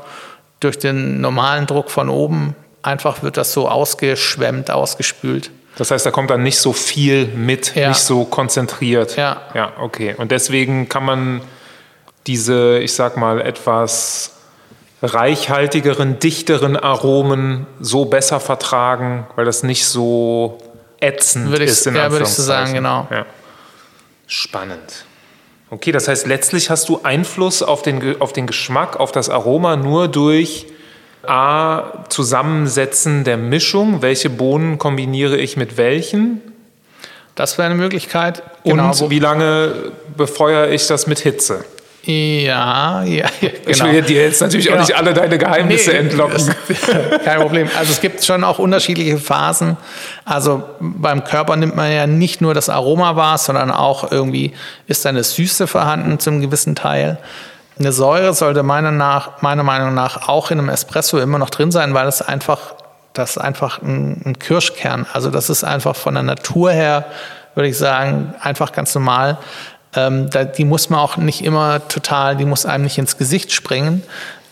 durch den normalen Druck von oben einfach wird das so ausgeschwemmt, ausgespült. Das heißt, da kommt dann nicht so viel mit, ja. nicht so konzentriert. Ja. Ja, okay. Und deswegen kann man diese, ich sag mal, etwas reichhaltigeren, dichteren Aromen so besser vertragen, weil das nicht so ätzend würde ist. In ja, würde ich so sagen, genau. Ja. Spannend. Okay, das heißt, letztlich hast du Einfluss auf den, auf den Geschmack, auf das Aroma nur durch A, Zusammensetzen der Mischung. Welche Bohnen kombiniere ich mit welchen? Das wäre eine Möglichkeit. Genau. Und wie lange befeuere ich das mit Hitze? Ja, ja, genau. Ich will dir jetzt natürlich genau. auch nicht alle deine Geheimnisse nee, entlocken. Kein Problem. Also es gibt schon auch unterschiedliche Phasen. Also beim Körper nimmt man ja nicht nur das Aroma wahr, sondern auch irgendwie ist eine Süße vorhanden zum gewissen Teil. Eine Säure sollte meiner, nach, meiner Meinung nach auch in einem Espresso immer noch drin sein, weil es einfach, das ist einfach ein, ein Kirschkern. Also das ist einfach von der Natur her, würde ich sagen, einfach ganz normal ähm, da, die muss man auch nicht immer total, die muss einem nicht ins Gesicht springen.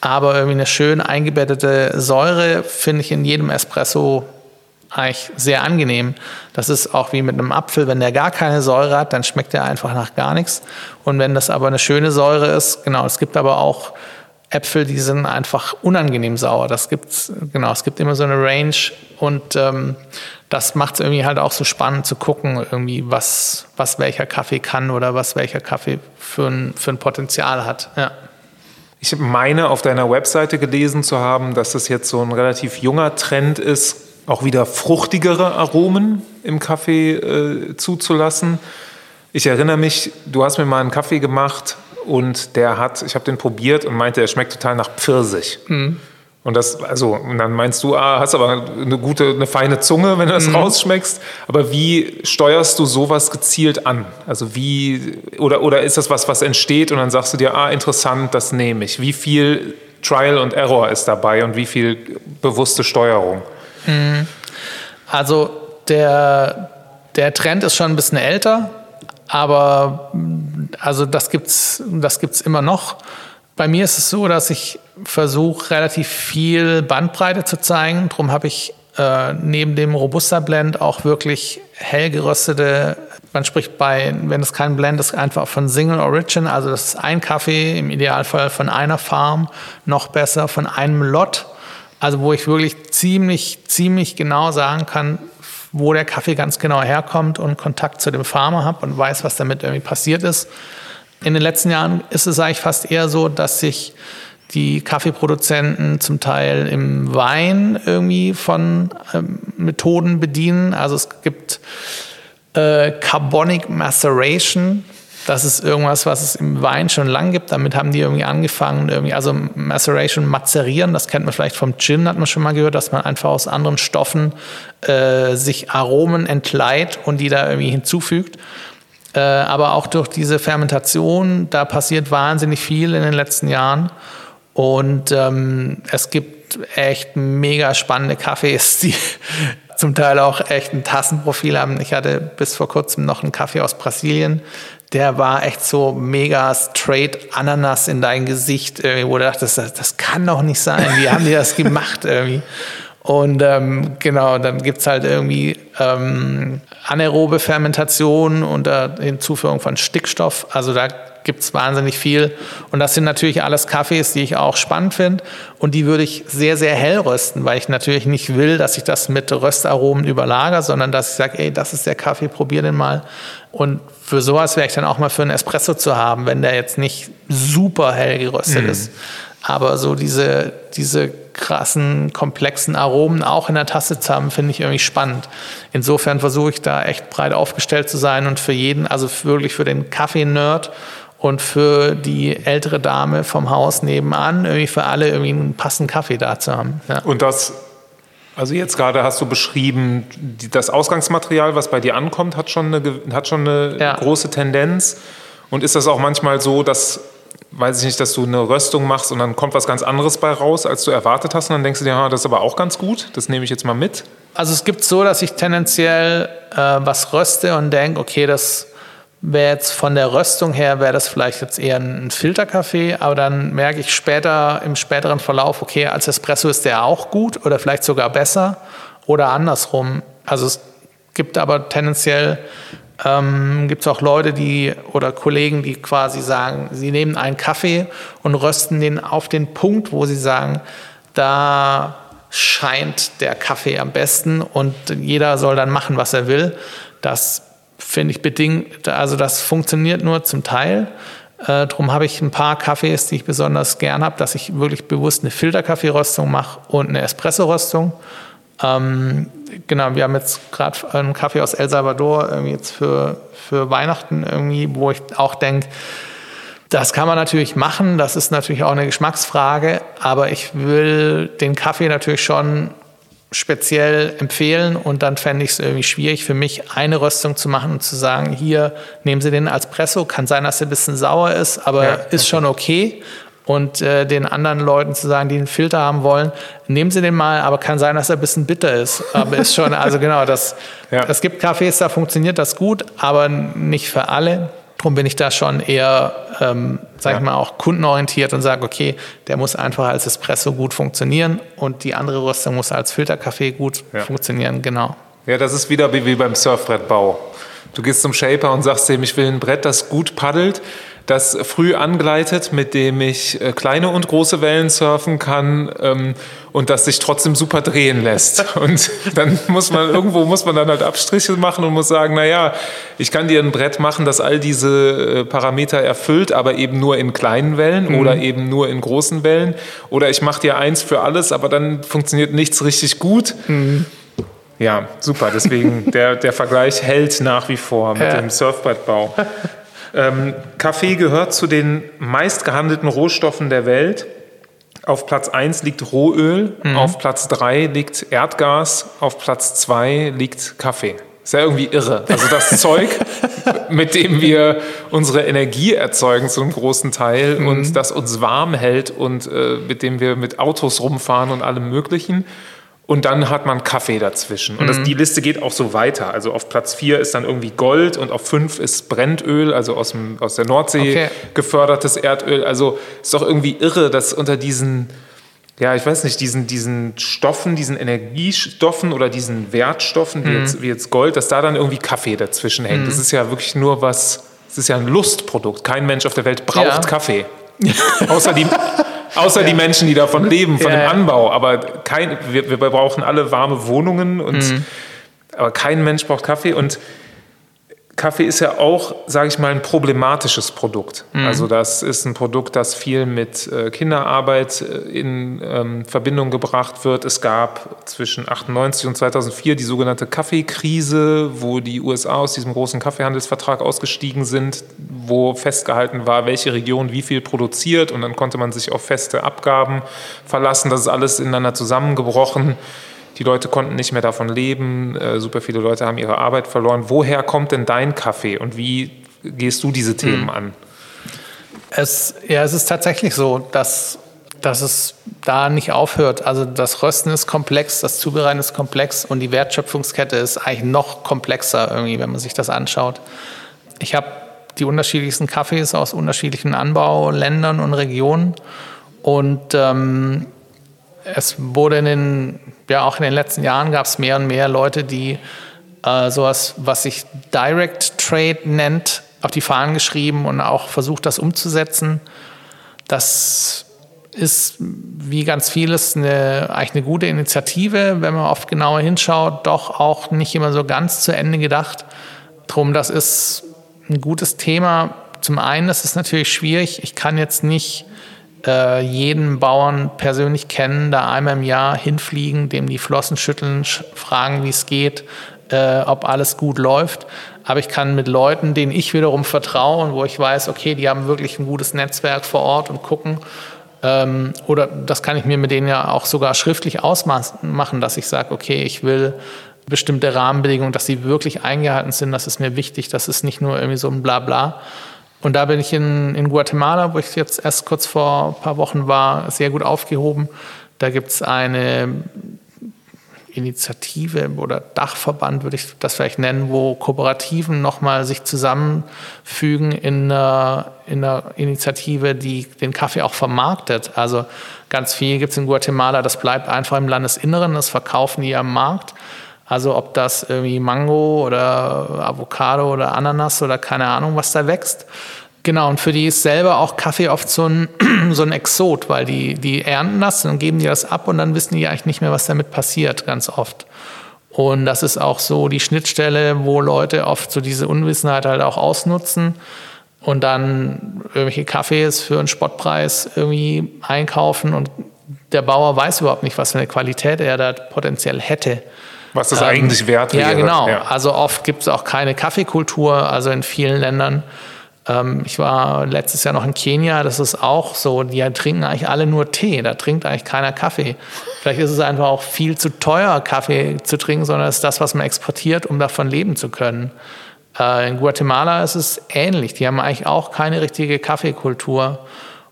Aber irgendwie eine schön eingebettete Säure finde ich in jedem Espresso eigentlich sehr angenehm. Das ist auch wie mit einem Apfel, wenn der gar keine Säure hat, dann schmeckt der einfach nach gar nichts. Und wenn das aber eine schöne Säure ist, genau, es gibt aber auch Äpfel, die sind einfach unangenehm sauer. Das gibt's, genau, es gibt immer so eine Range und ähm, das macht es irgendwie halt auch so spannend zu gucken, irgendwie, was, was welcher Kaffee kann oder was welcher Kaffee für ein, für ein Potenzial hat. Ja. Ich meine, auf deiner Webseite gelesen zu haben, dass das jetzt so ein relativ junger Trend ist, auch wieder fruchtigere Aromen im Kaffee äh, zuzulassen. Ich erinnere mich, du hast mir mal einen Kaffee gemacht und der hat, ich habe den probiert und meinte, er schmeckt total nach Pfirsich. Mhm. Und das, also, und dann meinst du, ah, hast aber eine gute, eine feine Zunge, wenn du das mhm. rausschmeckst. Aber wie steuerst du sowas gezielt an? Also wie, oder, oder ist das was, was entsteht und dann sagst du dir, ah, interessant, das nehme ich. Wie viel Trial und Error ist dabei und wie viel bewusste Steuerung? Mhm. Also der, der Trend ist schon ein bisschen älter, aber also das gibt's, das gibt's immer noch. Bei mir ist es so, dass ich versuche, relativ viel Bandbreite zu zeigen. Darum habe ich äh, neben dem Robusta Blend auch wirklich hell geröstete, man spricht bei, wenn es kein Blend ist, einfach von Single Origin, also das ist ein Kaffee, im Idealfall von einer Farm, noch besser von einem Lot. Also wo ich wirklich ziemlich, ziemlich genau sagen kann, wo der Kaffee ganz genau herkommt und Kontakt zu dem Farmer habe und weiß, was damit irgendwie passiert ist. In den letzten Jahren ist es eigentlich fast eher so, dass sich die Kaffeeproduzenten zum Teil im Wein irgendwie von ähm, Methoden bedienen. Also es gibt äh, Carbonic Maceration. Das ist irgendwas, was es im Wein schon lang gibt. Damit haben die irgendwie angefangen, irgendwie, also Maceration, mazerieren, das kennt man vielleicht vom Gin, hat man schon mal gehört, dass man einfach aus anderen Stoffen äh, sich Aromen entleiht und die da irgendwie hinzufügt. Äh, aber auch durch diese Fermentation, da passiert wahnsinnig viel in den letzten Jahren. Und ähm, es gibt echt mega spannende Kaffees, die zum Teil auch echt ein Tassenprofil haben. Ich hatte bis vor kurzem noch einen Kaffee aus Brasilien. Der war echt so mega straight Ananas in dein Gesicht, wo du dachtest, das, das kann doch nicht sein. Wie haben die das gemacht irgendwie? Und ähm, genau, dann gibt es halt irgendwie ähm, anaerobe Fermentation unter Hinzuführung von Stickstoff. Also da gibt es wahnsinnig viel. Und das sind natürlich alles Kaffees, die ich auch spannend finde. Und die würde ich sehr, sehr hell rösten, weil ich natürlich nicht will, dass ich das mit Röstaromen überlagere, sondern dass ich sage, ey, das ist der Kaffee, probier den mal. Und für sowas wäre ich dann auch mal für einen Espresso zu haben, wenn der jetzt nicht super hell geröstet mhm. ist. Aber so diese, diese krassen, komplexen Aromen auch in der Tasse zu haben, finde ich irgendwie spannend. Insofern versuche ich da echt breit aufgestellt zu sein und für jeden, also wirklich für den Kaffee-Nerd und für die ältere Dame vom Haus nebenan, irgendwie für alle irgendwie einen passenden Kaffee da zu haben. Ja. Und das, also jetzt gerade hast du beschrieben, das Ausgangsmaterial, was bei dir ankommt, hat schon eine, hat schon eine ja. große Tendenz. Und ist das auch manchmal so, dass, weiß ich nicht, dass du eine Röstung machst und dann kommt was ganz anderes bei raus, als du erwartet hast und dann denkst du dir, das ist aber auch ganz gut, das nehme ich jetzt mal mit? Also es gibt so, dass ich tendenziell äh, was röste und denke, okay, das wäre jetzt von der Röstung her, wäre das vielleicht jetzt eher ein Filterkaffee, aber dann merke ich später im späteren Verlauf, okay, als Espresso ist der auch gut oder vielleicht sogar besser oder andersrum. Also es gibt aber tendenziell ähm, gibt es auch Leute, die oder Kollegen, die quasi sagen, sie nehmen einen Kaffee und rösten den auf den Punkt, wo sie sagen, da scheint der Kaffee am besten und jeder soll dann machen, was er will. Das finde ich bedingt, also das funktioniert nur zum Teil. Äh, Darum habe ich ein paar Kaffees, die ich besonders gern habe, dass ich wirklich bewusst eine Filterkaffeeröstung mache und eine Espresso-Röstung. Ähm, genau, wir haben jetzt gerade einen Kaffee aus El Salvador irgendwie jetzt für, für Weihnachten irgendwie, wo ich auch denke, das kann man natürlich machen, das ist natürlich auch eine Geschmacksfrage, aber ich will den Kaffee natürlich schon speziell empfehlen und dann fände ich es irgendwie schwierig für mich, eine Röstung zu machen und zu sagen, hier nehmen Sie den als Presso, kann sein, dass er ein bisschen sauer ist, aber ja, okay. ist schon okay. Und äh, den anderen Leuten zu sagen, die einen Filter haben wollen, nehmen Sie den mal, aber kann sein, dass er ein bisschen bitter ist. Aber ist schon, also genau, das, ja. es gibt Kaffees, da funktioniert das gut, aber nicht für alle. Darum bin ich da schon eher, ähm, sag ja. ich mal, auch kundenorientiert und sage, okay, der muss einfach als Espresso gut funktionieren und die andere Röstung muss als Filterkaffee gut ja. funktionieren, genau. Ja, das ist wieder wie, wie beim Surfbrettbau. Du gehst zum Shaper und sagst dem, ich will ein Brett, das gut paddelt das früh angleitet, mit dem ich äh, kleine und große Wellen surfen kann ähm, und das sich trotzdem super drehen lässt. Und dann muss man irgendwo muss man dann halt Abstriche machen und muss sagen, naja, ich kann dir ein Brett machen, das all diese äh, Parameter erfüllt, aber eben nur in kleinen Wellen mhm. oder eben nur in großen Wellen. Oder ich mache dir eins für alles, aber dann funktioniert nichts richtig gut. Mhm. Ja, super. Deswegen der, der Vergleich hält nach wie vor mit ja. dem Surfbrettbau. Ähm, Kaffee gehört zu den meistgehandelten Rohstoffen der Welt. Auf Platz 1 liegt Rohöl, Mhm. auf Platz 3 liegt Erdgas, auf Platz 2 liegt Kaffee. Ist ja irgendwie irre. Also das Zeug, mit dem wir unsere Energie erzeugen zu einem großen Teil Mhm. und das uns warm hält und äh, mit dem wir mit Autos rumfahren und allem Möglichen. Und dann hat man Kaffee dazwischen. Und das, die Liste geht auch so weiter. Also auf Platz 4 ist dann irgendwie Gold und auf 5 ist Brennöl, also aus, dem, aus der Nordsee Okay. gefördertes Erdöl. Also ist doch irgendwie irre, dass unter diesen, ja, ich weiß nicht, diesen, diesen Stoffen, diesen Energiestoffen oder diesen Wertstoffen, wie, jetzt, wie jetzt Gold, dass da dann irgendwie Kaffee dazwischen hängt. Das ist ja wirklich nur was, das ist ja ein Lustprodukt. Kein Mensch auf der Welt braucht Ja. Kaffee. Außer die. Außer die Menschen, die davon leben, von Ja, dem ja. Anbau. Aber kein, wir, wir brauchen alle warme Wohnungen und Mhm. aber kein Mensch braucht Kaffee und Kaffee ist ja auch, sage ich mal, ein problematisches Produkt. Mhm. Also das ist ein Produkt, das viel mit äh, Kinderarbeit äh, in ähm, Verbindung gebracht wird. Es gab zwischen 98 und 2004 die sogenannte Kaffeekrise, wo die USA aus diesem großen Kaffeehandelsvertrag ausgestiegen sind, wo festgehalten war, welche Region wie viel produziert und dann konnte man sich auf feste Abgaben verlassen. Das ist alles ineinander zusammengebrochen. Die Leute konnten nicht mehr davon leben. Äh, super viele Leute haben ihre Arbeit verloren. Woher kommt denn dein Kaffee und wie gehst du diese Themen an? Es, ja, es ist tatsächlich so, dass, dass es da nicht aufhört. Also das Rösten ist komplex, das Zubereiten ist komplex und die Wertschöpfungskette ist eigentlich noch komplexer irgendwie, wenn man sich das anschaut. Ich habe die unterschiedlichsten Kaffees aus unterschiedlichen Anbauländern und Regionen und ähm, es wurde in den, ja auch in den letzten Jahren gab es mehr und mehr Leute, die äh, sowas, was sich Direct Trade nennt, auf die Fahnen geschrieben und auch versucht, das umzusetzen. Das ist wie ganz vieles eine, eigentlich eine gute Initiative, wenn man oft genauer hinschaut, doch auch nicht immer so ganz zu Ende gedacht. Drum, das ist ein gutes Thema. Zum einen ist es natürlich schwierig. Ich kann jetzt nicht äh, jeden Bauern persönlich kennen, da einmal im Jahr hinfliegen, dem die Flossen schütteln, sch fragen, wie es geht, äh, ob alles gut läuft. Aber ich kann mit Leuten, denen ich wiederum vertraue und wo ich weiß, okay, die haben wirklich ein gutes Netzwerk vor Ort und gucken, ähm, oder das kann ich mir mit denen ja auch sogar schriftlich ausmachen, dass ich sage, okay, ich will bestimmte Rahmenbedingungen, dass sie wirklich eingehalten sind, das ist mir wichtig, das ist nicht nur irgendwie so ein Blabla. Und da bin ich in, in Guatemala, wo ich jetzt erst kurz vor ein paar Wochen war, sehr gut aufgehoben. Da gibt es eine Initiative oder Dachverband, würde ich das vielleicht nennen, wo Kooperativen nochmal sich zusammenfügen in einer, in einer Initiative, die den Kaffee auch vermarktet. Also ganz viel gibt es in Guatemala, das bleibt einfach im Landesinneren, das verkaufen die am Markt. Also ob das irgendwie Mango oder Avocado oder Ananas oder keine Ahnung, was da wächst. Genau, und für die ist selber auch Kaffee oft so ein, so ein Exot, weil die, die ernten das, dann geben die das ab und dann wissen die eigentlich nicht mehr, was damit passiert, ganz oft. Und das ist auch so die Schnittstelle, wo Leute oft so diese Unwissenheit halt auch ausnutzen und dann irgendwelche Kaffees für einen Spottpreis irgendwie einkaufen und der Bauer weiß überhaupt nicht, was für eine Qualität er da potenziell hätte. Was das eigentlich wert wäre. Ja, genau. Ja. Also oft gibt es auch keine Kaffeekultur, also in vielen Ländern. Ähm, ich war letztes Jahr noch in Kenia, das ist auch so, die trinken eigentlich alle nur Tee, da trinkt eigentlich keiner Kaffee. Vielleicht ist es einfach auch viel zu teuer, Kaffee zu trinken, sondern es ist das, was man exportiert, um davon leben zu können. Äh, in Guatemala ist es ähnlich, die haben eigentlich auch keine richtige Kaffeekultur.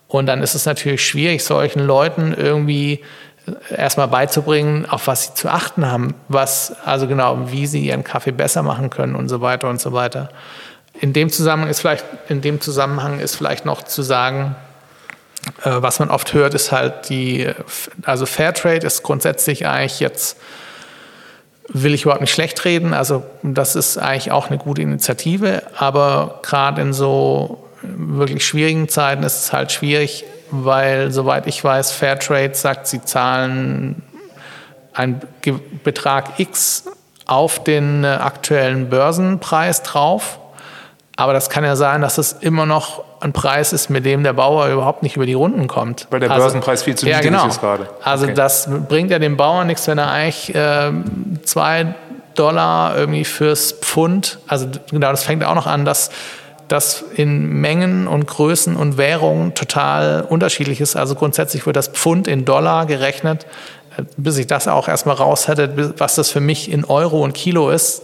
Und dann ist es natürlich schwierig, solchen Leuten irgendwie erstmal beizubringen, auf was sie zu achten haben, was, also genau, wie sie ihren Kaffee besser machen können und so weiter und so weiter. In dem Zusammenhang ist vielleicht, in dem Zusammenhang ist vielleicht noch zu sagen, äh, was man oft hört, ist halt die, also Fairtrade ist grundsätzlich eigentlich jetzt, will ich überhaupt nicht schlecht reden, also das ist eigentlich auch eine gute Initiative, aber gerade in so wirklich schwierigen Zeiten ist es halt schwierig, weil, soweit ich weiß, Fairtrade sagt, sie zahlen einen Betrag X auf den aktuellen Börsenpreis drauf. Aber das kann ja sein, dass es immer noch ein Preis ist, mit dem der Bauer überhaupt nicht über die Runden kommt. Weil der also, Börsenpreis viel zu ja, niedrig genau. ist gerade. Also Okay. das bringt ja dem Bauern nichts, wenn er eigentlich äh, zwei Dollar irgendwie fürs Pfund, also genau, das fängt auch noch an, dass das in Mengen und Größen und Währungen total unterschiedlich ist. Also grundsätzlich wird das Pfund in Dollar gerechnet. Bis ich das auch erstmal raus hätte, was das für mich in Euro und Kilo ist,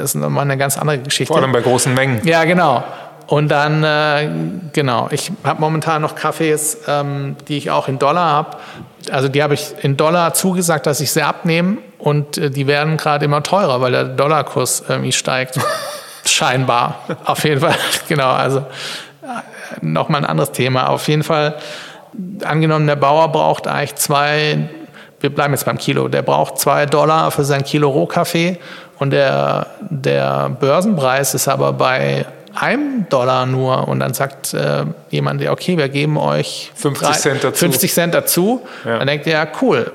ist nochmal eine ganz andere Geschichte. Vor allem bei großen Mengen. Ja, genau. Und dann, äh, genau, ich habe momentan noch Kaffees, ähm, die ich auch in Dollar habe. Also die habe ich in Dollar zugesagt, dass ich sie abnehme und äh, die werden gerade immer teurer, weil der Dollarkurs irgendwie steigt. Scheinbar. Auf jeden Fall. Genau. Also äh, nochmal ein anderes Thema. Auf jeden Fall, angenommen, der Bauer braucht eigentlich zwei, wir bleiben jetzt beim Kilo, der braucht zwei Dollar für sein Kilo Rohkaffee und der, der Börsenpreis ist aber bei einem Dollar nur und dann sagt äh, jemand, ja, okay, wir geben euch 50 drei, Cent dazu. 50 Cent dazu. Ja. Dann denkt ihr, ja, cool.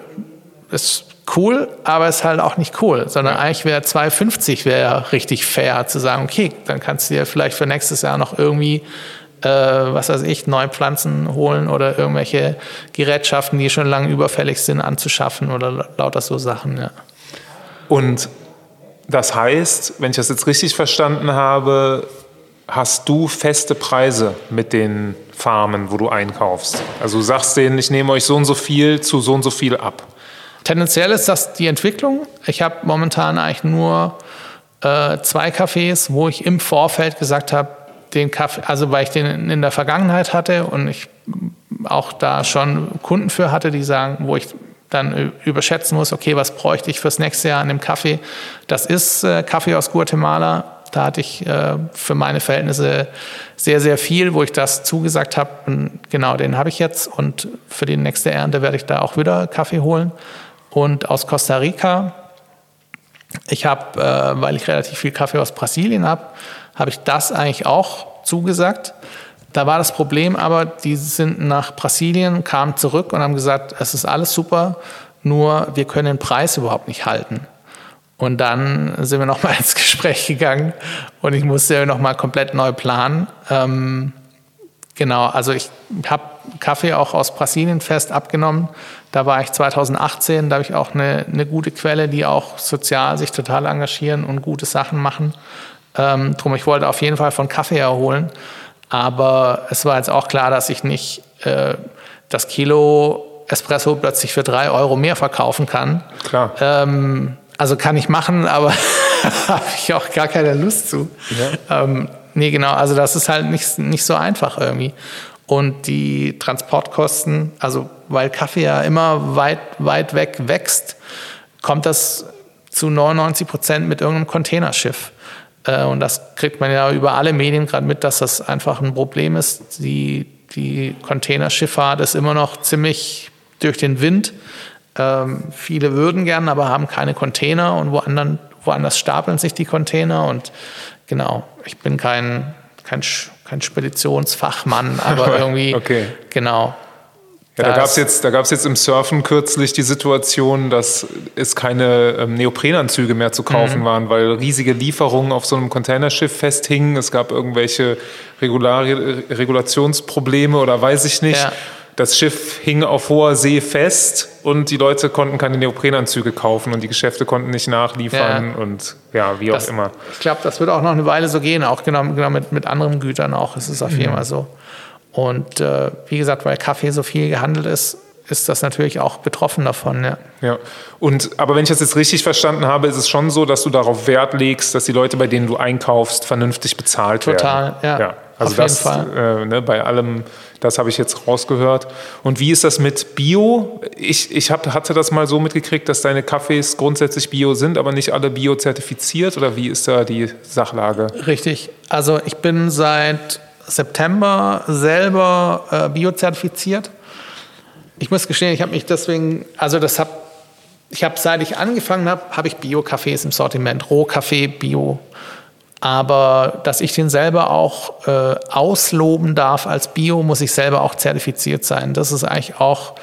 Ist cool, aber ist halt auch nicht cool, sondern ja. eigentlich wäre 2,50 wäre richtig fair zu sagen, okay, dann kannst du dir vielleicht für nächstes Jahr noch irgendwie äh, was weiß ich, neue Pflanzen holen oder irgendwelche Gerätschaften, die schon lange überfällig sind, anzuschaffen oder lauter so Sachen, ja. Und das heißt, wenn ich das jetzt richtig verstanden habe, hast du feste Preise mit den Farmen, wo du einkaufst? Also du sagst denen, ich nehme euch so und so viel zu so und so viel ab. Tendenziell ist das die Entwicklung. Ich habe momentan eigentlich nur äh, zwei Cafés, wo ich im Vorfeld gesagt habe, den Kaffee, also weil ich den in der Vergangenheit hatte und ich auch da schon Kunden für hatte, die sagen, wo ich dann überschätzen muss, okay, was bräuchte ich fürs nächste Jahr an dem Kaffee? Das ist äh, Kaffee aus Guatemala da hatte ich äh, für meine Verhältnisse sehr, sehr viel, wo ich das zugesagt habe. Genau, den habe ich jetzt. Und für die nächste Ernte werde ich da auch wieder Kaffee holen. Und aus Costa Rica, ich habe, äh, weil ich relativ viel Kaffee aus Brasilien habe, habe ich das eigentlich auch zugesagt. Da war das Problem aber, die sind nach Brasilien, kamen zurück und haben gesagt, es ist alles super, nur wir können den Preis überhaupt nicht halten. Und dann sind wir nochmal ins Gespräch gegangen und ich musste nochmal komplett neu planen. Ähm, genau, also ich habe Kaffee auch aus Brasilien fest abgenommen. Da war ich 2018, da habe ich auch eine, eine gute Quelle, die auch sozial sich total engagieren und gute Sachen machen. Ähm, drum, ich wollte auf jeden Fall von Kaffee erholen. Aber es war jetzt auch klar, dass ich nicht äh, das Kilo Espresso plötzlich für drei Euro mehr verkaufen kann. Klar. Ähm, also kann ich machen, aber habe ich auch gar keine Lust zu. Ja. Ähm, nee, genau, also das ist halt nicht, nicht so einfach irgendwie. Und die Transportkosten, also weil Kaffee ja immer weit, weit weg wächst, kommt das zu 99 Prozent mit irgendeinem Containerschiff. Äh, und das kriegt man ja über alle Medien gerade mit, dass das einfach ein Problem ist. Die, die Containerschifffahrt ist immer noch ziemlich durch den Wind. Ähm, viele würden gern, aber haben keine Container und woanders, woanders stapeln sich die Container. Und genau, ich bin kein, kein, kein Speditionsfachmann, aber irgendwie, okay. genau. Ja, da gab es jetzt, jetzt im Surfen kürzlich die Situation, dass es keine ähm, Neoprenanzüge mehr zu kaufen mhm. waren, weil riesige Lieferungen auf so einem Containerschiff festhingen. Es gab irgendwelche Regular Regulationsprobleme oder weiß ich nicht. Ja das Schiff hing auf hoher See fest und die Leute konnten keine Neoprenanzüge kaufen und die Geschäfte konnten nicht nachliefern ja. und ja, wie das, auch immer. Ich glaube, das wird auch noch eine Weile so gehen, auch genau, genau mit, mit anderen Gütern auch. Es ist auf jeden mhm. Fall so. Und äh, wie gesagt, weil Kaffee so viel gehandelt ist, ist das natürlich auch betroffen davon. Ja. ja. Und aber wenn ich das jetzt richtig verstanden habe, ist es schon so, dass du darauf Wert legst, dass die Leute, bei denen du einkaufst, vernünftig bezahlt Total, werden. Total, ja. ja. Also Auf das äh, ne, bei allem, das habe ich jetzt rausgehört. Und wie ist das mit Bio? Ich, ich hab, hatte das mal so mitgekriegt, dass deine Kaffees grundsätzlich Bio sind, aber nicht alle Bio zertifiziert. Oder wie ist da die Sachlage? Richtig. Also ich bin seit September selber äh, Bio zertifiziert. Ich muss gestehen, ich habe mich deswegen, also das habe ich habe, seit ich angefangen habe, habe ich Bio-Kaffees im Sortiment, Rohkaffee, Bio. Aber dass ich den selber auch äh, ausloben darf als Bio, muss ich selber auch zertifiziert sein. Das ist eigentlich auch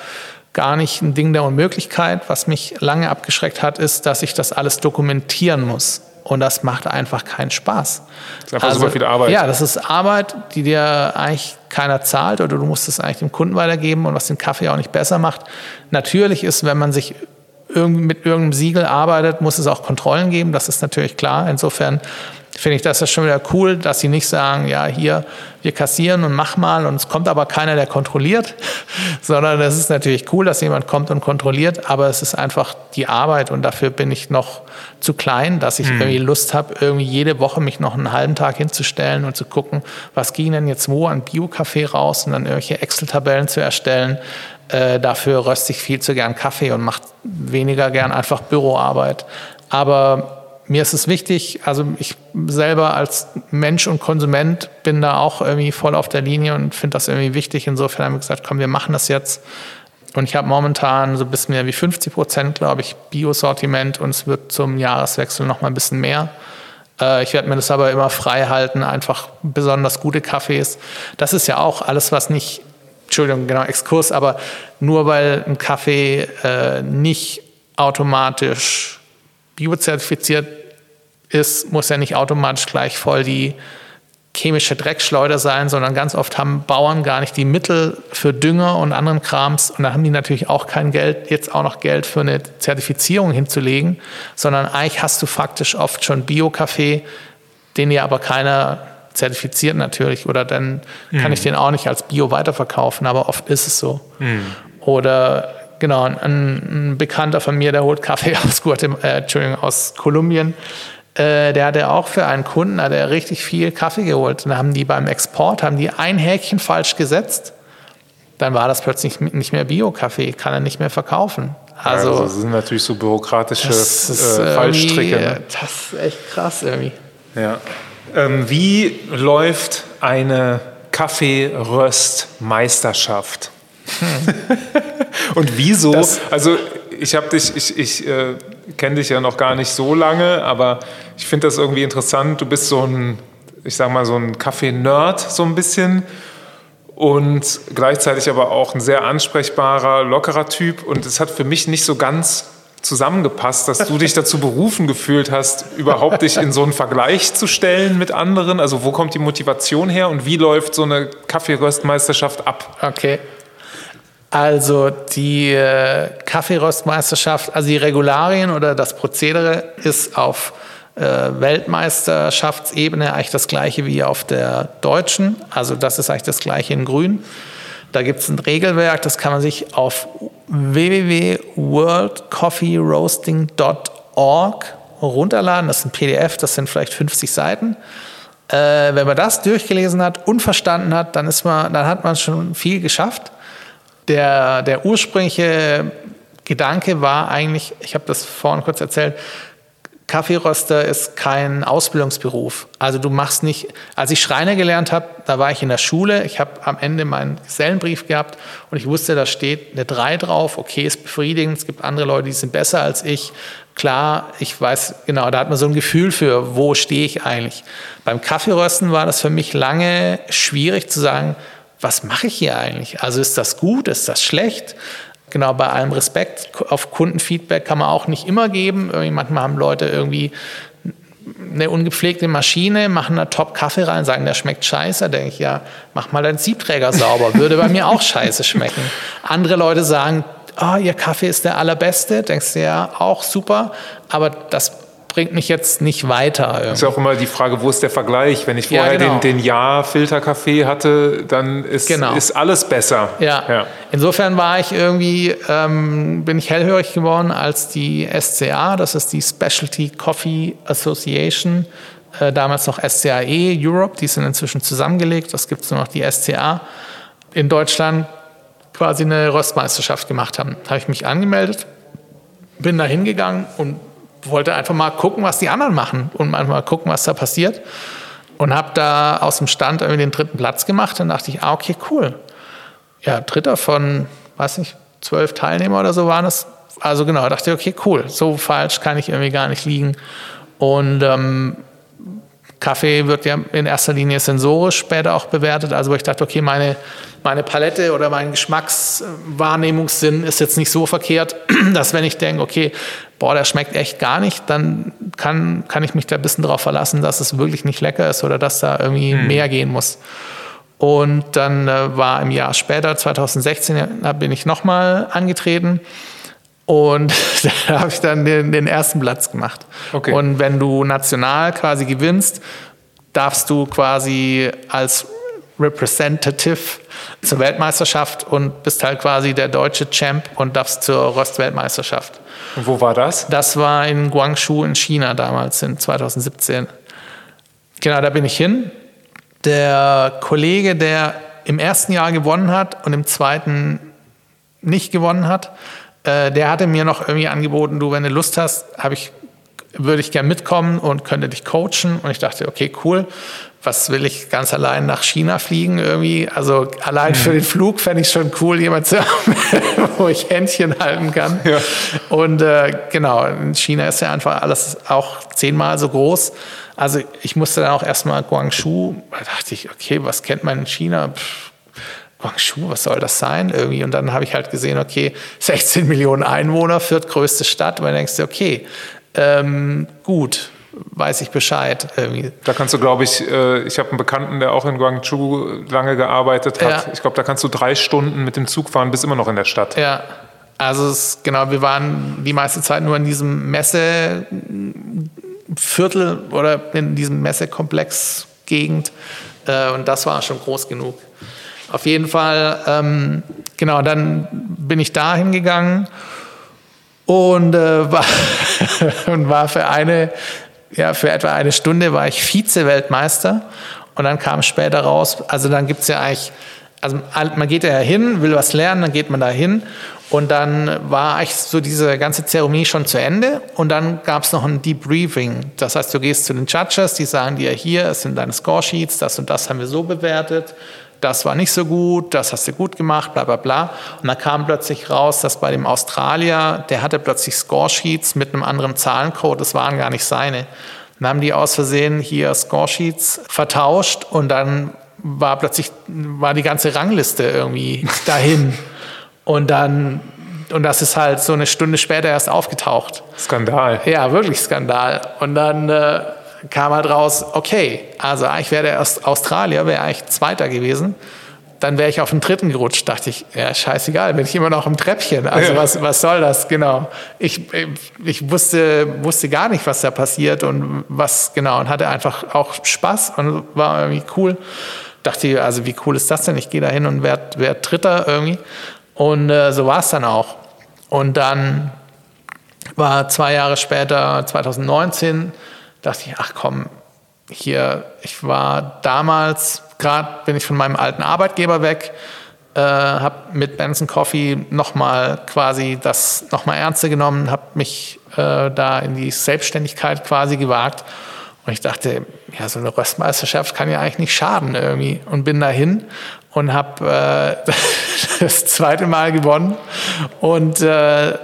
gar nicht ein Ding der Unmöglichkeit. Was mich lange abgeschreckt hat, ist, dass ich das alles dokumentieren muss. Und das macht einfach keinen Spaß. Das ist einfach also, super viel Arbeit. Ja, das ist Arbeit, die dir eigentlich keiner zahlt oder du musst es eigentlich dem Kunden weitergeben und was den Kaffee auch nicht besser macht. Natürlich ist, wenn man sich mit irgendeinem Siegel arbeitet, muss es auch Kontrollen geben. Das ist natürlich klar. Insofern finde ich das ist schon wieder cool, dass sie nicht sagen, ja, hier, wir kassieren und mach mal und es kommt aber keiner, der kontrolliert, sondern es ist natürlich cool, dass jemand kommt und kontrolliert, aber es ist einfach die Arbeit und dafür bin ich noch zu klein, dass ich mhm. irgendwie Lust habe, irgendwie jede Woche mich noch einen halben Tag hinzustellen und zu gucken, was ging denn jetzt wo an Bio-Kaffee raus und dann irgendwelche Excel-Tabellen zu erstellen. Äh, dafür röste ich viel zu gern Kaffee und mache weniger gern einfach Büroarbeit. Aber mir ist es wichtig, also ich selber als Mensch und Konsument bin da auch irgendwie voll auf der Linie und finde das irgendwie wichtig. Insofern haben wir gesagt, komm, wir machen das jetzt. Und ich habe momentan so ein bisschen mehr wie 50 Prozent, glaube ich, Bio-Sortiment und es wird zum Jahreswechsel noch mal ein bisschen mehr. Äh, ich werde mir das aber immer frei halten, einfach besonders gute Kaffees. Das ist ja auch alles, was nicht, Entschuldigung, genau, Exkurs, aber nur weil ein Kaffee äh, nicht automatisch biozertifiziert ist, muss ja nicht automatisch gleich voll die chemische Dreckschleuder sein, sondern ganz oft haben Bauern gar nicht die Mittel für Dünger und anderen Krams und da haben die natürlich auch kein Geld, jetzt auch noch Geld für eine Zertifizierung hinzulegen, sondern eigentlich hast du faktisch oft schon Bio-Kaffee, den dir aber keiner zertifiziert natürlich oder dann mhm. kann ich den auch nicht als Bio weiterverkaufen, aber oft ist es so. Mhm. Oder genau, ein, ein, Bekannter von mir, der holt Kaffee aus, Guatem äh, Entschuldigung, aus Kolumbien. Äh, der hatte auch für einen Kunden hat er richtig viel Kaffee geholt. Und dann haben die beim Export haben die ein Häkchen falsch gesetzt. Dann war das plötzlich nicht mehr Bio-Kaffee, kann er nicht mehr verkaufen. Also, ja, also das sind natürlich so bürokratische ist, äh, Fallstricke. Ne? Das ist echt krass irgendwie. Ja. Ähm, wie läuft eine Kaffeeröstmeisterschaft? Und wieso? Das, also ich habe dich, ich, ich äh, kenne dich ja noch gar nicht so lange, aber ich finde das irgendwie interessant. Du bist so ein, ich sag mal, so ein Kaffee-Nerd so ein bisschen und gleichzeitig aber auch ein sehr ansprechbarer, lockerer Typ. Und es hat für mich nicht so ganz zusammengepasst, dass du dich dazu berufen gefühlt hast, überhaupt dich in so einen Vergleich zu stellen mit anderen? Also wo kommt die Motivation her und wie läuft so eine Kaffeeröstmeisterschaft ab? Okay. Also die äh, Kaffeeröstmeisterschaft, also die Regularien oder das Prozedere ist auf äh, Weltmeisterschaftsebene eigentlich das gleiche wie auf der deutschen. Also das ist eigentlich das gleiche in Grün. Da gibt es ein Regelwerk, das kann man sich auf www.worldcoffeeroasting.org runterladen. Das ist ein PDF, das sind vielleicht 50 Seiten. Äh, wenn man das durchgelesen hat und verstanden hat, dann, ist man, dann hat man schon viel geschafft. Der, der ursprüngliche Gedanke war eigentlich, ich habe das vorhin kurz erzählt, Kaffeeröster ist kein Ausbildungsberuf. Also du machst nicht, als ich Schreiner gelernt habe, da war ich in der Schule, ich habe am Ende meinen Gesellenbrief gehabt und ich wusste, da steht eine 3 drauf, okay, ist befriedigend, es gibt andere Leute, die sind besser als ich. Klar, ich weiß, genau, da hat man so ein Gefühl für, wo stehe ich eigentlich. Beim Kaffeerösten war das für mich lange schwierig zu sagen, was mache ich hier eigentlich? Also ist das gut, ist das schlecht? Genau, bei allem Respekt, auf Kundenfeedback kann man auch nicht immer geben. Manchmal haben Leute irgendwie eine ungepflegte Maschine, machen da Top-Kaffee rein, sagen, der schmeckt scheiße. Da denke ich, ja, mach mal deinen Siebträger sauber, würde bei mir auch scheiße schmecken. Andere Leute sagen, oh, ihr Kaffee ist der allerbeste, denkst du ja, auch super, aber das bringt mich jetzt nicht weiter. Irgendwie. Ist ja auch immer die Frage, wo ist der Vergleich? Wenn ich vorher ja, genau. den, den Ja-Filterkaffee hatte, dann ist, genau. ist alles besser. Ja. ja. Insofern war ich irgendwie, ähm, bin ich hellhörig geworden, als die SCA, das ist die Specialty Coffee Association, äh, damals noch SCAE Europe, die sind inzwischen zusammengelegt, das gibt es nur noch die SCA, in Deutschland quasi eine Röstmeisterschaft gemacht haben. Da habe ich mich angemeldet, bin da hingegangen und wollte einfach mal gucken, was die anderen machen und mal gucken, was da passiert. Und habe da aus dem Stand irgendwie den dritten Platz gemacht. Dann dachte ich, ah, okay, cool. Ja, dritter von, weiß nicht, zwölf Teilnehmer oder so waren es. Also genau, dachte ich, okay, cool. So falsch kann ich irgendwie gar nicht liegen. Und ähm, Kaffee wird ja in erster Linie sensorisch später auch bewertet. Also wo ich dachte, okay, meine, meine Palette oder mein Geschmackswahrnehmungssinn ist jetzt nicht so verkehrt, dass wenn ich denke, okay, boah, der schmeckt echt gar nicht, dann kann, kann ich mich da ein bisschen darauf verlassen, dass es wirklich nicht lecker ist oder dass da irgendwie hm. mehr gehen muss. Und dann äh, war im Jahr später, 2016, da bin ich nochmal angetreten Und da habe ich dann den, den, ersten Platz gemacht. Okay. Und wenn du national quasi gewinnst, darfst du quasi als Representative zur Weltmeisterschaft und bist halt quasi der deutsche Champ und darfst zur Röstweltmeisterschaft. Und wo war das? Das war in Guangzhou in China damals, in 2017. Genau, da bin ich hin. Der Kollege, der im ersten Jahr gewonnen hat und im zweiten nicht gewonnen hat, äh, der hatte mir noch irgendwie angeboten, du, wenn du Lust hast, habe ich würde ich gerne mitkommen und könnte dich coachen. Und ich dachte, okay, cool. Was will ich ganz allein nach China fliegen irgendwie? Also allein mhm. für den Flug fände ich schon cool, jemand zu haben, wo ich Händchen halten kann. Ja. Und äh, genau, in China ist ja einfach alles auch zehnmal so groß. Also ich musste dann auch erstmal Guangzhou, da dachte ich, okay, was kennt man in China? Pff, Guangzhou, was soll das sein? Irgendwie. Und dann habe ich halt gesehen, okay, 16 Millionen Einwohner, viertgrößte Stadt. Und dann denkst du, okay, ähm, gut, weiß ich Bescheid. Irgendwie. Da kannst du, glaube ich, äh, ich habe einen Bekannten, der auch in Guangzhou lange gearbeitet hat. Ja. Ich glaube, da kannst du drei Stunden mit dem Zug fahren, bis immer noch in der Stadt. Ja, also es, genau, wir waren die meiste Zeit nur in diesem Messeviertel oder in diesem Messekomplex Gegend äh, und das war schon groß genug. Auf jeden Fall, ähm, genau, dann bin ich da hingegangen und, äh, war, und war für eine, ja, für etwa eine Stunde war ich Vize-Weltmeister und dann kam später raus, also dann gibt es ja eigentlich, also man geht ja hin, will was lernen, dann geht man da hin und dann war eigentlich so diese ganze Zeremonie schon zu Ende und dann gab es noch ein Debriefing. Das heißt, du gehst zu den Judges, die sagen dir hier, es sind deine Scoresheets, das und das haben wir so bewertet das war nicht so gut, das hast du gut gemacht, bla bla bla. Und dann kam plötzlich raus, dass bei dem Australier, der hatte plötzlich Scoresheets mit einem anderen Zahlencode, das waren gar nicht seine. Dann haben die aus Versehen hier Scoresheets vertauscht und dann war plötzlich war die ganze Rangliste irgendwie dahin. Und dann und das ist halt so eine Stunde später erst aufgetaucht. Skandal. Ja, wirklich Skandal. Und dann äh, kam halt raus, okay, also eigentlich wäre der Australier, wäre eigentlich Zweiter gewesen. Dann wäre ich auf den dritten gerutscht, dachte ich, ja, scheißegal, bin ich immer noch im Treppchen. Also was, was soll das? Genau. Ich, ich wusste, wusste gar nicht, was da passiert und was genau und hatte einfach auch Spaß und war irgendwie cool. Dachte, also wie cool ist das denn? Ich gehe da hin und werde werd Dritter irgendwie. Und äh, so war es dann auch. Und dann war zwei Jahre später, 2019, dachte ich, ach komm, hier, ich war damals, gerade bin ich von meinem alten Arbeitgeber weg, äh, habe mit Benson Coffee nochmal quasi das nochmal ernster genommen, habe mich äh, da in die Selbstständigkeit quasi gewagt. Und ich dachte, ja, so eine Röstmeisterschaft kann ja eigentlich nicht schaden irgendwie. Und bin dahin und habe äh, das zweite Mal gewonnen. Und äh,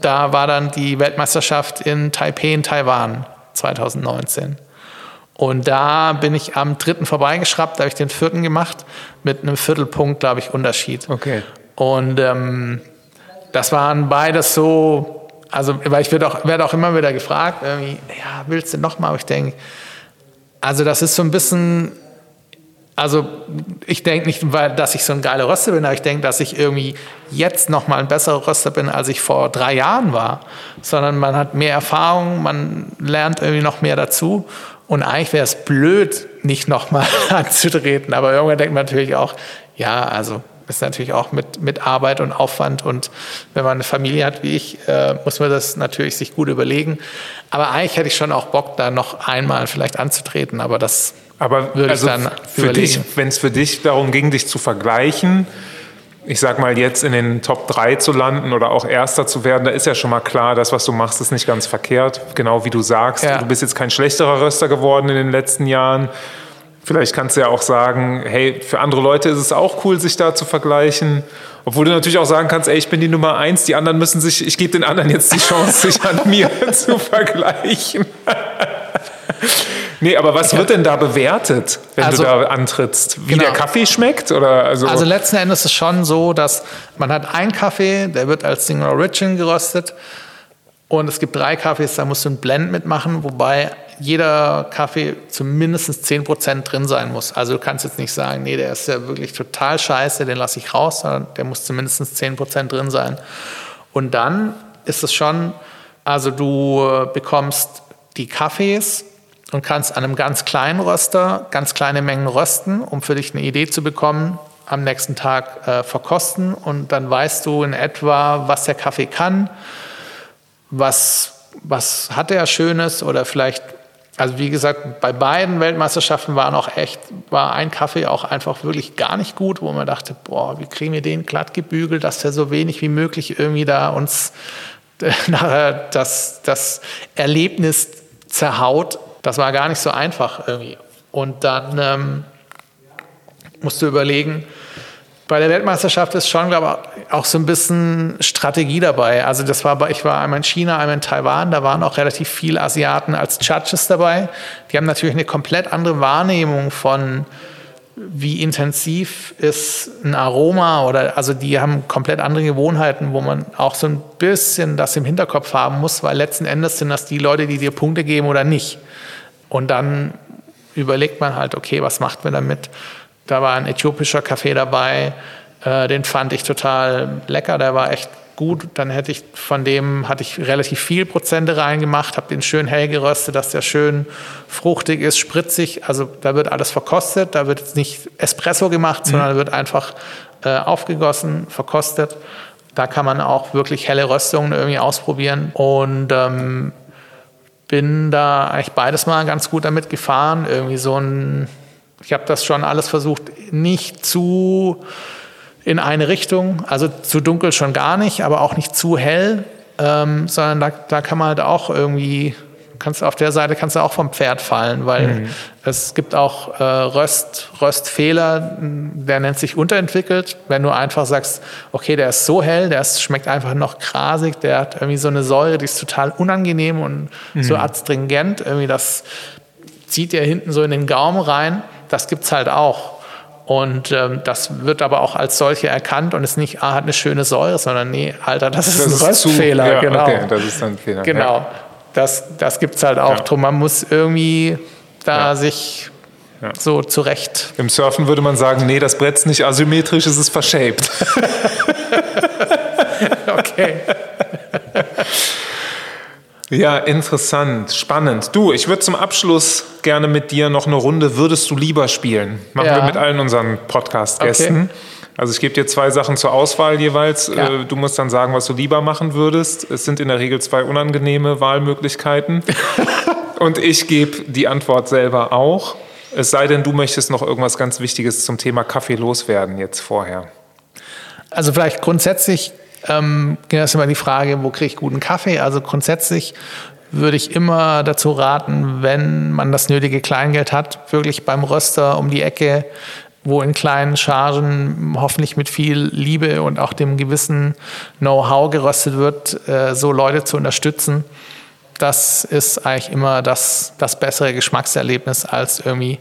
da war dann die Weltmeisterschaft in Taipei in Taiwan. 2019. Und da bin ich am dritten vorbeigeschraubt, da habe ich den vierten gemacht, mit einem Viertelpunkt, glaube ich, Unterschied. Okay. Und ähm, das waren beides so, also, weil ich werde auch, werd auch immer wieder gefragt, irgendwie, ja, willst du nochmal? Aber ich denke, also das ist so ein bisschen also ich denke nicht, weil, dass ich so ein geiler Röster bin, aber ich denke, dass ich irgendwie jetzt noch mal ein besserer Röster bin, als ich vor drei Jahren war. Sondern man hat mehr Erfahrung, man lernt irgendwie noch mehr dazu. Und eigentlich wäre es blöd, nicht noch mal anzutreten. Aber irgendwann denkt man natürlich auch, ja, also ist natürlich auch mit, mit Arbeit und Aufwand. Und wenn man eine Familie hat wie ich, äh, muss man das natürlich sich gut überlegen. Aber eigentlich hätte ich schon auch Bock, da noch einmal vielleicht anzutreten. Aber das aber würde also ich dann für dich, wenn es für dich darum ging, dich zu vergleichen, ich sag mal jetzt in den Top 3 zu landen oder auch Erster zu werden, da ist ja schon mal klar, das, was du machst, ist nicht ganz verkehrt. Genau wie du sagst, ja. du bist jetzt kein schlechterer Röster geworden in den letzten Jahren. Vielleicht kannst du ja auch sagen, hey, für andere Leute ist es auch cool, sich da zu vergleichen. Obwohl du natürlich auch sagen kannst, ey, ich bin die Nummer eins, die anderen müssen sich, ich gebe den anderen jetzt die Chance, sich an mir zu vergleichen. Nee, aber was wird denn da bewertet, wenn also, du da antrittst? Wie genau. der Kaffee schmeckt? Oder also? also letzten Endes ist es schon so, dass man hat einen Kaffee, der wird als Single Origin geröstet. Und es gibt drei Kaffees, da musst du einen Blend mitmachen, wobei jeder Kaffee zumindest 10% drin sein muss. Also du kannst jetzt nicht sagen, nee, der ist ja wirklich total scheiße, den lasse ich raus, sondern der muss zumindest 10% drin sein. Und dann ist es schon, also du bekommst die Kaffees und kannst an einem ganz kleinen Röster ganz kleine Mengen rösten, um für dich eine Idee zu bekommen, am nächsten Tag äh, verkosten und dann weißt du in etwa, was der Kaffee kann, was, was hat er Schönes oder vielleicht, also wie gesagt, bei beiden Weltmeisterschaften waren auch echt, war ein Kaffee auch einfach wirklich gar nicht gut, wo man dachte, boah, wie kriegen wir den glatt gebügelt, dass der so wenig wie möglich irgendwie da uns nachher das, das Erlebnis zerhaut. Das war gar nicht so einfach irgendwie. Und dann ähm, musst du überlegen, bei der Weltmeisterschaft ist schon, glaube ich, auch so ein bisschen Strategie dabei. Also das war, ich war einmal in China, einmal in Taiwan, da waren auch relativ viele Asiaten als Judges dabei. Die haben natürlich eine komplett andere Wahrnehmung von, wie intensiv ist ein Aroma oder also die haben komplett andere Gewohnheiten, wo man auch so ein bisschen das im Hinterkopf haben muss, weil letzten Endes sind das die Leute, die dir Punkte geben oder nicht. Und dann überlegt man halt, okay, was macht man damit? Da war ein äthiopischer Kaffee dabei, äh, den fand ich total lecker, der war echt gut. Dann hätte ich von dem hatte ich relativ viel Prozente reingemacht, habe den schön hell geröstet, dass der schön fruchtig ist, spritzig. Also da wird alles verkostet, da wird jetzt nicht Espresso gemacht, mhm. sondern wird einfach äh, aufgegossen, verkostet. Da kann man auch wirklich helle Röstungen irgendwie ausprobieren und ähm, bin da eigentlich beides mal ganz gut damit gefahren. Irgendwie so ein ich habe das schon alles versucht, nicht zu in eine Richtung, also zu dunkel schon gar nicht, aber auch nicht zu hell, ähm, sondern da, da kann man halt auch irgendwie, kannst auf der Seite kannst du auch vom Pferd fallen, weil mhm. es gibt auch äh, Röst, Röstfehler, der nennt sich unterentwickelt. Wenn du einfach sagst, okay, der ist so hell, der ist, schmeckt einfach noch grasig, der hat irgendwie so eine Säure, die ist total unangenehm und mhm. so adstringent, irgendwie das zieht dir hinten so in den Gaumen rein das gibt es halt auch. Und ähm, das wird aber auch als solche erkannt und ist nicht, ah, hat eine schöne Säure, sondern nee, Alter, das ist das ein Röstfehler. Ja, genau. Okay, das ist ein Fehler. Genau. Ja. Das, das gibt es halt auch. Ja. Drum, man muss irgendwie da ja. sich so zurecht. Im Surfen würde man sagen, nee, das Brett ist nicht asymmetrisch, es ist verschaped. okay. Ja, interessant, spannend. Du, ich würde zum Abschluss gerne mit dir noch eine Runde Würdest du lieber spielen? Machen ja. wir mit allen unseren Podcast-Gästen. Okay. Also ich gebe dir zwei Sachen zur Auswahl jeweils. Ja. Äh, du musst dann sagen, was du lieber machen würdest. Es sind in der Regel zwei unangenehme Wahlmöglichkeiten. Und ich gebe die Antwort selber auch. Es sei denn, du möchtest noch irgendwas ganz Wichtiges zum Thema Kaffee loswerden jetzt vorher. Also vielleicht grundsätzlich ähm, ist immer die Frage, wo kriege ich guten Kaffee? Also grundsätzlich würde ich immer dazu raten, wenn man das nötige Kleingeld hat, wirklich beim Röster um die Ecke, wo in kleinen Chargen hoffentlich mit viel Liebe und auch dem gewissen Know-how geröstet wird, äh, so Leute zu unterstützen. Das ist eigentlich immer das, das bessere Geschmackserlebnis als irgendwie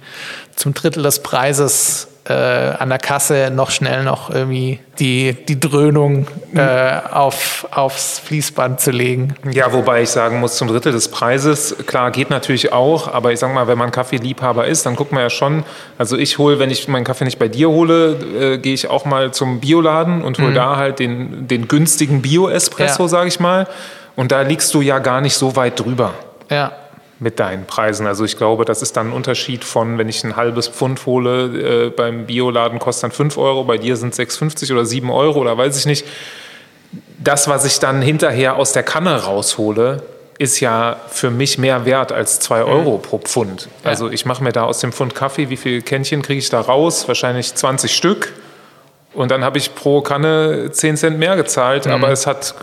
zum Drittel des Preises äh, an der Kasse noch schnell noch irgendwie die, die Dröhnung äh, auf, aufs Fließband zu legen. Ja, wobei ich sagen muss, zum Drittel des Preises, klar, geht natürlich auch, aber ich sag mal, wenn man Kaffeeliebhaber ist, dann guckt man ja schon, also ich hole, wenn ich meinen Kaffee nicht bei dir hole, äh, gehe ich auch mal zum Bioladen und hole mhm. da halt den, den günstigen Bio-Espresso, ja. sage ich mal. Und da liegst du ja gar nicht so weit drüber. Ja mit deinen Preisen. Also ich glaube, das ist dann ein Unterschied von, wenn ich ein halbes Pfund hole, äh, beim Bioladen kostet dann 5 Euro, bei dir sind es 6,50 oder 7 Euro oder weiß ich nicht. Das, was ich dann hinterher aus der Kanne raushole, ist ja für mich mehr wert als 2 mhm. Euro mhm. pro Pfund. Also ich mache mir da aus dem Pfund Kaffee, wie viele Kännchen kriege ich da raus? Wahrscheinlich 20 Stück. Und dann habe ich pro Kanne 10 Cent mehr gezahlt, mhm. aber es hat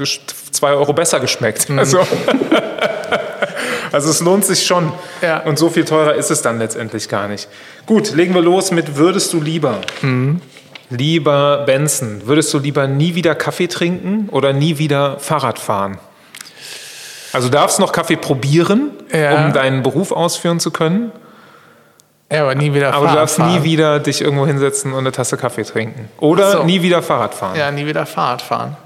2 Euro besser geschmeckt. Mhm. Also Also es lohnt sich schon. Ja. Und so viel teurer ist es dann letztendlich gar nicht. Gut, legen wir los mit Würdest du lieber? Mhm. Lieber Benson, würdest du lieber nie wieder Kaffee trinken oder nie wieder Fahrrad fahren? Also darfst noch Kaffee probieren, ja. um deinen Beruf ausführen zu können. Ja, aber nie wieder Fahrrad Aber du darfst fahren. nie wieder dich irgendwo hinsetzen und eine Tasse Kaffee trinken. Oder so. nie wieder Fahrrad fahren. Ja, nie wieder Fahrrad fahren.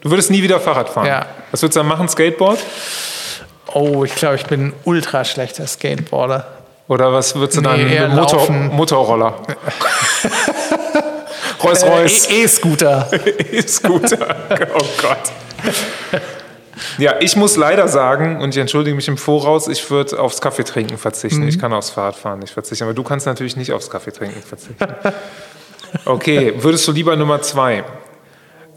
Du würdest nie wieder Fahrrad fahren? Ja. Was würdest du dann machen? Skateboard? Oh, ich glaube, ich bin ein ultra schlechter Skateboarder. Oder was würdest du nee, dann? Motor, Motorroller. Rolls Royce. Äh, E-Scooter. E-Scooter. oh Gott. Ja, ich muss leider sagen, und ich entschuldige mich im Voraus, ich würde aufs Kaffeetrinken verzichten. Mhm. Ich kann aufs Fahrradfahren nicht verzichten, aber du kannst natürlich nicht aufs Kaffeetrinken verzichten. Okay, würdest du lieber Nummer zwei?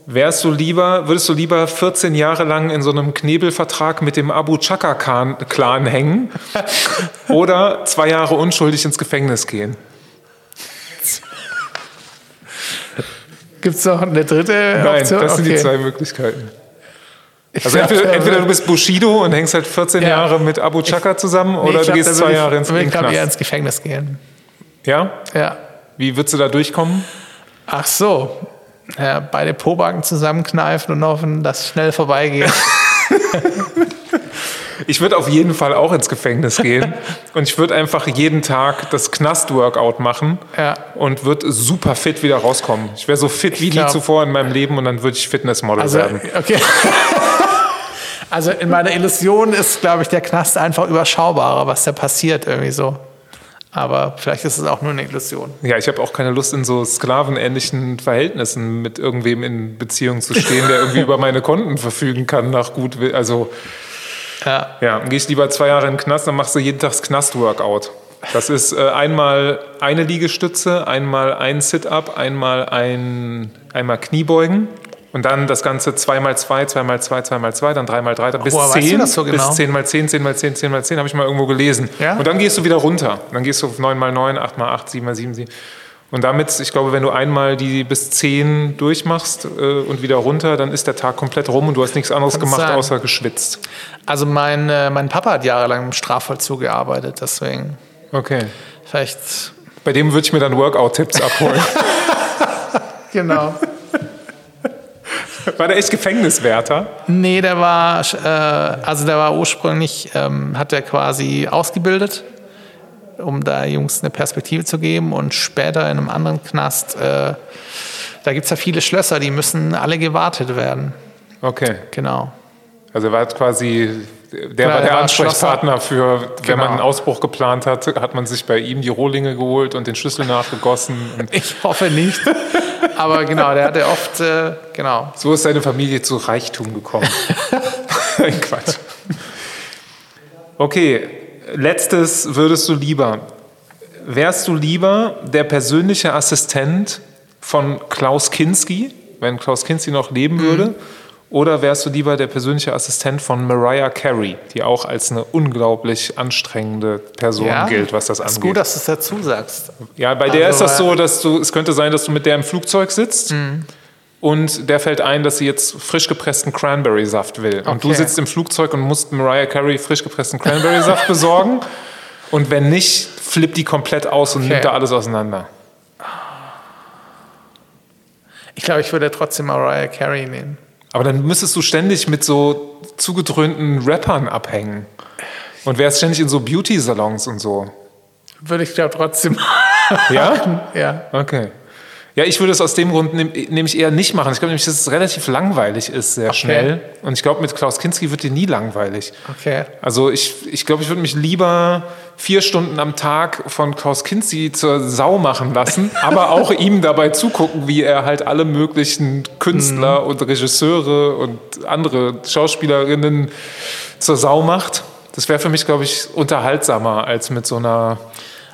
Wärst du lieber, würdest du lieber 14 Jahre lang in so einem Knebelvertrag mit dem Abu Chaka-Clan hängen oder zwei Jahre unschuldig ins Gefängnis gehen? Gibt es noch eine dritte Nein, Option? das sind okay. die zwei Möglichkeiten. Also entweder, entweder, du bist Bushido und hängst halt 14 ja. Jahre mit Abu Chaka zusammen oder nee, du gehst zwei Jahre ins Gefängnis. Ich glaube eher ins Gefängnis gehen. Ja? Ja. Wie würdest du da durchkommen? Ach so, ja, beide Pobacken zusammenkneifen und hoffen, dass es schnell vorbeigeht. ich würde auf jeden Fall auch ins Gefängnis gehen und ich würde einfach jeden Tag das Knast-Workout machen ja. und würde super fit wieder rauskommen. Ich wäre so fit wie nie zuvor in meinem Leben und dann würde ich Fitnessmodel also, werden. Okay. also in meiner Illusion ist, glaube ich, der Knast einfach überschaubarer, was da passiert irgendwie so. Aber vielleicht ist es auch nur eine Illusion. Ja, ich habe auch keine Lust, in so sklavenähnlichen Verhältnissen mit irgendwem in Beziehung zu stehen, der irgendwie über meine Konten verfügen kann nach gut. Also, ja, ja gehe ich lieber zwei Jahre in den Knast, dann machst du jeden Tag das Knast-Workout. Das ist äh, einmal eine Liegestütze, einmal ein Sit-Up, einmal ein einmal Kniebeugen und dann das Ganze 2 mal 2, 2 mal 2, 2 mal 2, dann 3 mal 3, dann bis 10. So genau? Bis 10 mal 10, 10 mal 10, 10 mal 10, habe ich mal irgendwo gelesen. Ja? Und dann gehst du wieder runter. Dann gehst du auf 9 mal 9, 8 mal 8, 7 mal 7, 7. Und damit, ich glaube, wenn du einmal die bis 10 durchmachst äh, und wieder runter, dann ist der Tag komplett rum und du hast nichts anderes Kann's gemacht, sein. außer geschwitzt. Also mein, äh, mein Papa hat jahrelang im Strafvollzug gearbeitet, deswegen. Okay. Vielleicht. Bei dem würde ich mir dann Workout-Tipps abholen. genau. War der echt Gefängniswärter? Nee, der war, äh, also der war ursprünglich, ähm, hat er quasi ausgebildet, um da Jungs eine Perspektive zu geben und später in einem anderen Knast, äh, da gibt es ja viele Schlösser, die müssen alle gewartet werden. Okay. Genau. Also er war quasi, der genau, war der, der Ansprechpartner für, wenn genau. man einen Ausbruch geplant hat, hat man sich bei ihm die Rohlinge geholt und den Schlüssel nachgegossen. ich hoffe nicht. Aber genau, der hatte oft, äh, genau. So ist seine Familie zu Reichtum gekommen. Quatsch. Okay, letztes würdest du lieber. Wärst du lieber der persönliche Assistent von Klaus Kinski, wenn Klaus Kinski noch leben mhm. würde? Oder wärst du lieber der persönliche Assistent von Mariah Carey, die auch als eine unglaublich anstrengende Person ja, gilt, was das angeht? Ist gut, dass du es dazu sagst. Ja, bei der also, ist das so, dass du, es könnte sein, dass du mit der im Flugzeug sitzt. Mhm. Und der fällt ein, dass sie jetzt frisch gepressten Cranberry-Saft will. Okay. Und du sitzt im Flugzeug und musst Mariah Carey frisch gepressten Cranberry-Saft besorgen. Und wenn nicht, flippt die komplett aus und okay. nimmt da alles auseinander. Ich glaube, ich würde trotzdem Mariah Carey nehmen. Aber dann müsstest du ständig mit so zugedröhnten Rappern abhängen. Und wärst ständig in so Beauty-Salons und so. Würde ich glaube trotzdem. Ja? ja. Okay. Ja, ich würde es aus dem Grund nämlich eher nicht machen. Ich glaube nämlich, dass es relativ langweilig ist, sehr okay. schnell. Und ich glaube, mit Klaus Kinski wird dir nie langweilig. Okay. Also ich, ich glaube, ich würde mich lieber vier Stunden am Tag von Klaus Kinski zur Sau machen lassen, aber auch ihm dabei zugucken, wie er halt alle möglichen Künstler mhm. und Regisseure und andere Schauspielerinnen zur Sau macht. Das wäre für mich, glaube ich, unterhaltsamer als mit so einer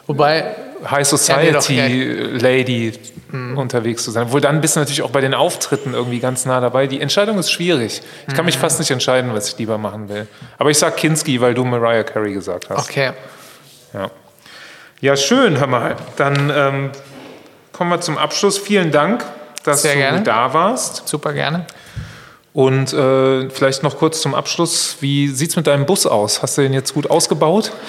Wobei High Society Lady mhm. unterwegs zu sein. Obwohl dann bist du natürlich auch bei den Auftritten irgendwie ganz nah dabei. Die Entscheidung ist schwierig. Ich kann mich mhm. fast nicht entscheiden, was ich lieber machen will. Aber ich sag Kinski, weil du Mariah Carey gesagt hast. Okay. Ja, ja schön, hör mal. Dann ähm, kommen wir zum Abschluss. Vielen Dank, dass Sehr du gerne. da warst. Super gerne. Und äh, vielleicht noch kurz zum Abschluss. Wie sieht es mit deinem Bus aus? Hast du den jetzt gut ausgebaut?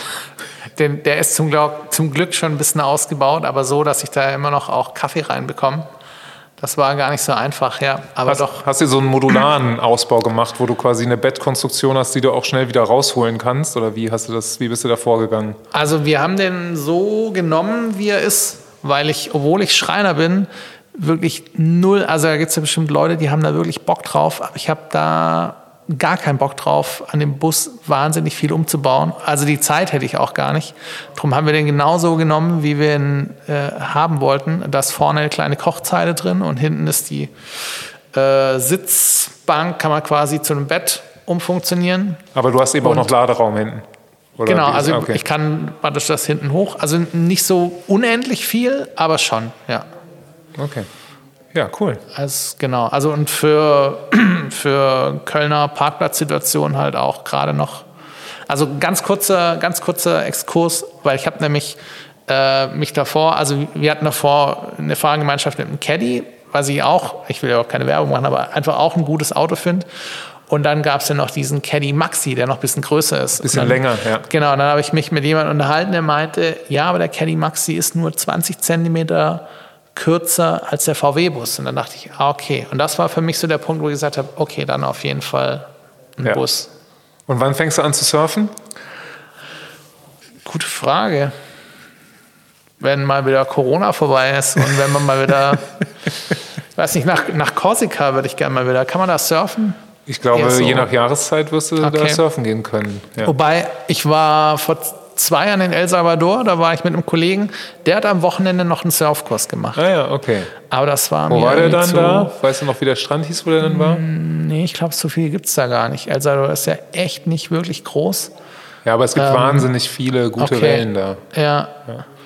Den, der ist zum, Glaub, zum Glück schon ein bisschen ausgebaut, aber so, dass ich da immer noch auch Kaffee reinbekomme. Das war gar nicht so einfach, ja. Aber hast, doch. Hast du so einen modularen Ausbau gemacht, wo du quasi eine Bettkonstruktion hast, die du auch schnell wieder rausholen kannst? Oder wie hast du das, wie bist du da vorgegangen? Also wir haben den so genommen, wie er ist, weil ich, obwohl ich Schreiner bin, wirklich null, also da gibt es ja bestimmt Leute, die haben da wirklich Bock drauf, aber ich habe da gar keinen Bock drauf, an dem Bus wahnsinnig viel umzubauen. Also die Zeit hätte ich auch gar nicht. Darum haben wir den genauso genommen, wie wir ihn äh, haben wollten. Da ist vorne eine kleine Kochzeile drin und hinten ist die äh, Sitzbank, kann man quasi zu einem Bett umfunktionieren. Aber du hast eben Und- auch noch Laderaum hinten. Oder genau, also okay. ich kann praktisch das hinten hoch. Also nicht so unendlich viel, aber schon, ja. Okay. Ja, cool. Also, genau, also und für, für Kölner Parkplatzsituationen halt auch gerade noch. Also ganz kurzer, ganz kurzer Exkurs, weil ich habe nämlich äh, mich davor, also wir hatten davor eine Fahrgemeinschaft mit einem Caddy, was ich auch, ich will ja auch keine Werbung machen, aber einfach auch ein gutes Auto finde. Und dann gab es ja noch diesen Caddy Maxi, der noch ein bisschen größer ist. Bisschen dann, länger, ja. Genau, dann habe ich mich mit jemandem unterhalten, der meinte, ja, aber der Caddy Maxi ist nur 20 Zentimeter kürzer als der VW-Bus. Und dann dachte ich, ah, okay. Und das war für mich so der Punkt, wo ich gesagt habe, okay, dann auf jeden Fall ein Ja. Bus. Und wann fängst du an zu surfen? Gute Frage. Wenn mal wieder Corona vorbei ist und wenn man mal wieder, ich weiß nicht, nach, nach Korsika würde ich gerne mal wieder. Kann man da surfen? Ich glaube, so. je nach Jahreszeit wirst du da Okay. surfen gehen können. Ja. Wobei, ich war vor zwei Jahren in El Salvador, da war ich mit einem Kollegen, der hat am Wochenende noch einen Surfkurs gemacht. Ah ja, okay. Aber das war Wo war der dann zu, da? Weißt du noch, wie der Strand hieß, wo der dann war? Nee, ich glaube, so viel gibt es da gar nicht. El Salvador ist ja echt nicht wirklich groß. Ja, aber es gibt wahnsinnig viele gute Ähm, okay. Wellen da. Ja.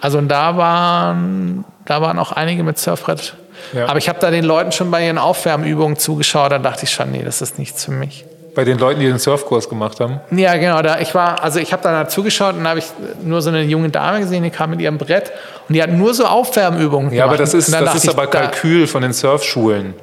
Also und da waren, da waren auch einige mit Surfbrett. Ja. Aber ich habe da den Leuten schon bei ihren Aufwärmübungen zugeschaut, da dachte ich schon, nee, das ist nichts für mich. Bei den Leuten, die den Surfkurs gemacht haben. Ja, genau. Da, ich war, also ich habe da halt zugeschaut und da habe ich nur so eine junge Dame gesehen, die kam mit ihrem Brett und die hat nur so Aufwärmübungen Ja, aber das ist, das ist aber da- Kalkül von den Surfschulen.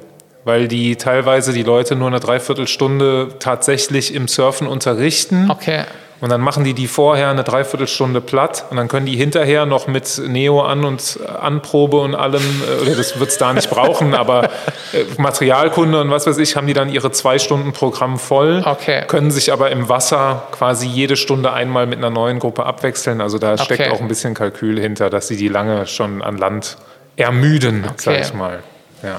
Weil die teilweise die Leute nur eine Dreiviertelstunde tatsächlich im Surfen unterrichten. Okay. Und dann machen die die vorher eine Dreiviertelstunde platt und dann können die hinterher noch mit Neo an und äh, Anprobe und allem, äh, oder das wird es da nicht brauchen, aber äh, Materialkunde und was weiß ich, haben die dann ihre zwei Stunden Programm voll, Okay. können sich aber im Wasser quasi jede Stunde einmal mit einer neuen Gruppe abwechseln. Also da steckt Okay. auch ein bisschen Kalkül hinter, dass sie die lange schon an Land ermüden, sag Okay. ich mal. Ja.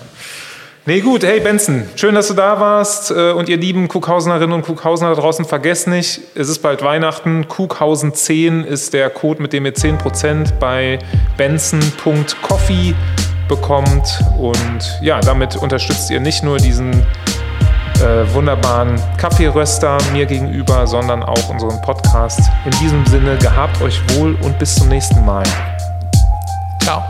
Nee, gut, hey Benson, schön, dass du da warst. Äh, Und ihr lieben Kughausenerinnen und Kughausener da draußen, vergesst nicht, es ist bald Weihnachten. Kughausen 10 ist der Code, mit dem ihr 10% bei benson.coffee bekommt. Und ja, damit unterstützt ihr nicht nur diesen äh, wunderbaren Kaffeeröster mir gegenüber, sondern auch unseren Podcast. In diesem Sinne, gehabt euch wohl und bis zum nächsten Mal. Ciao.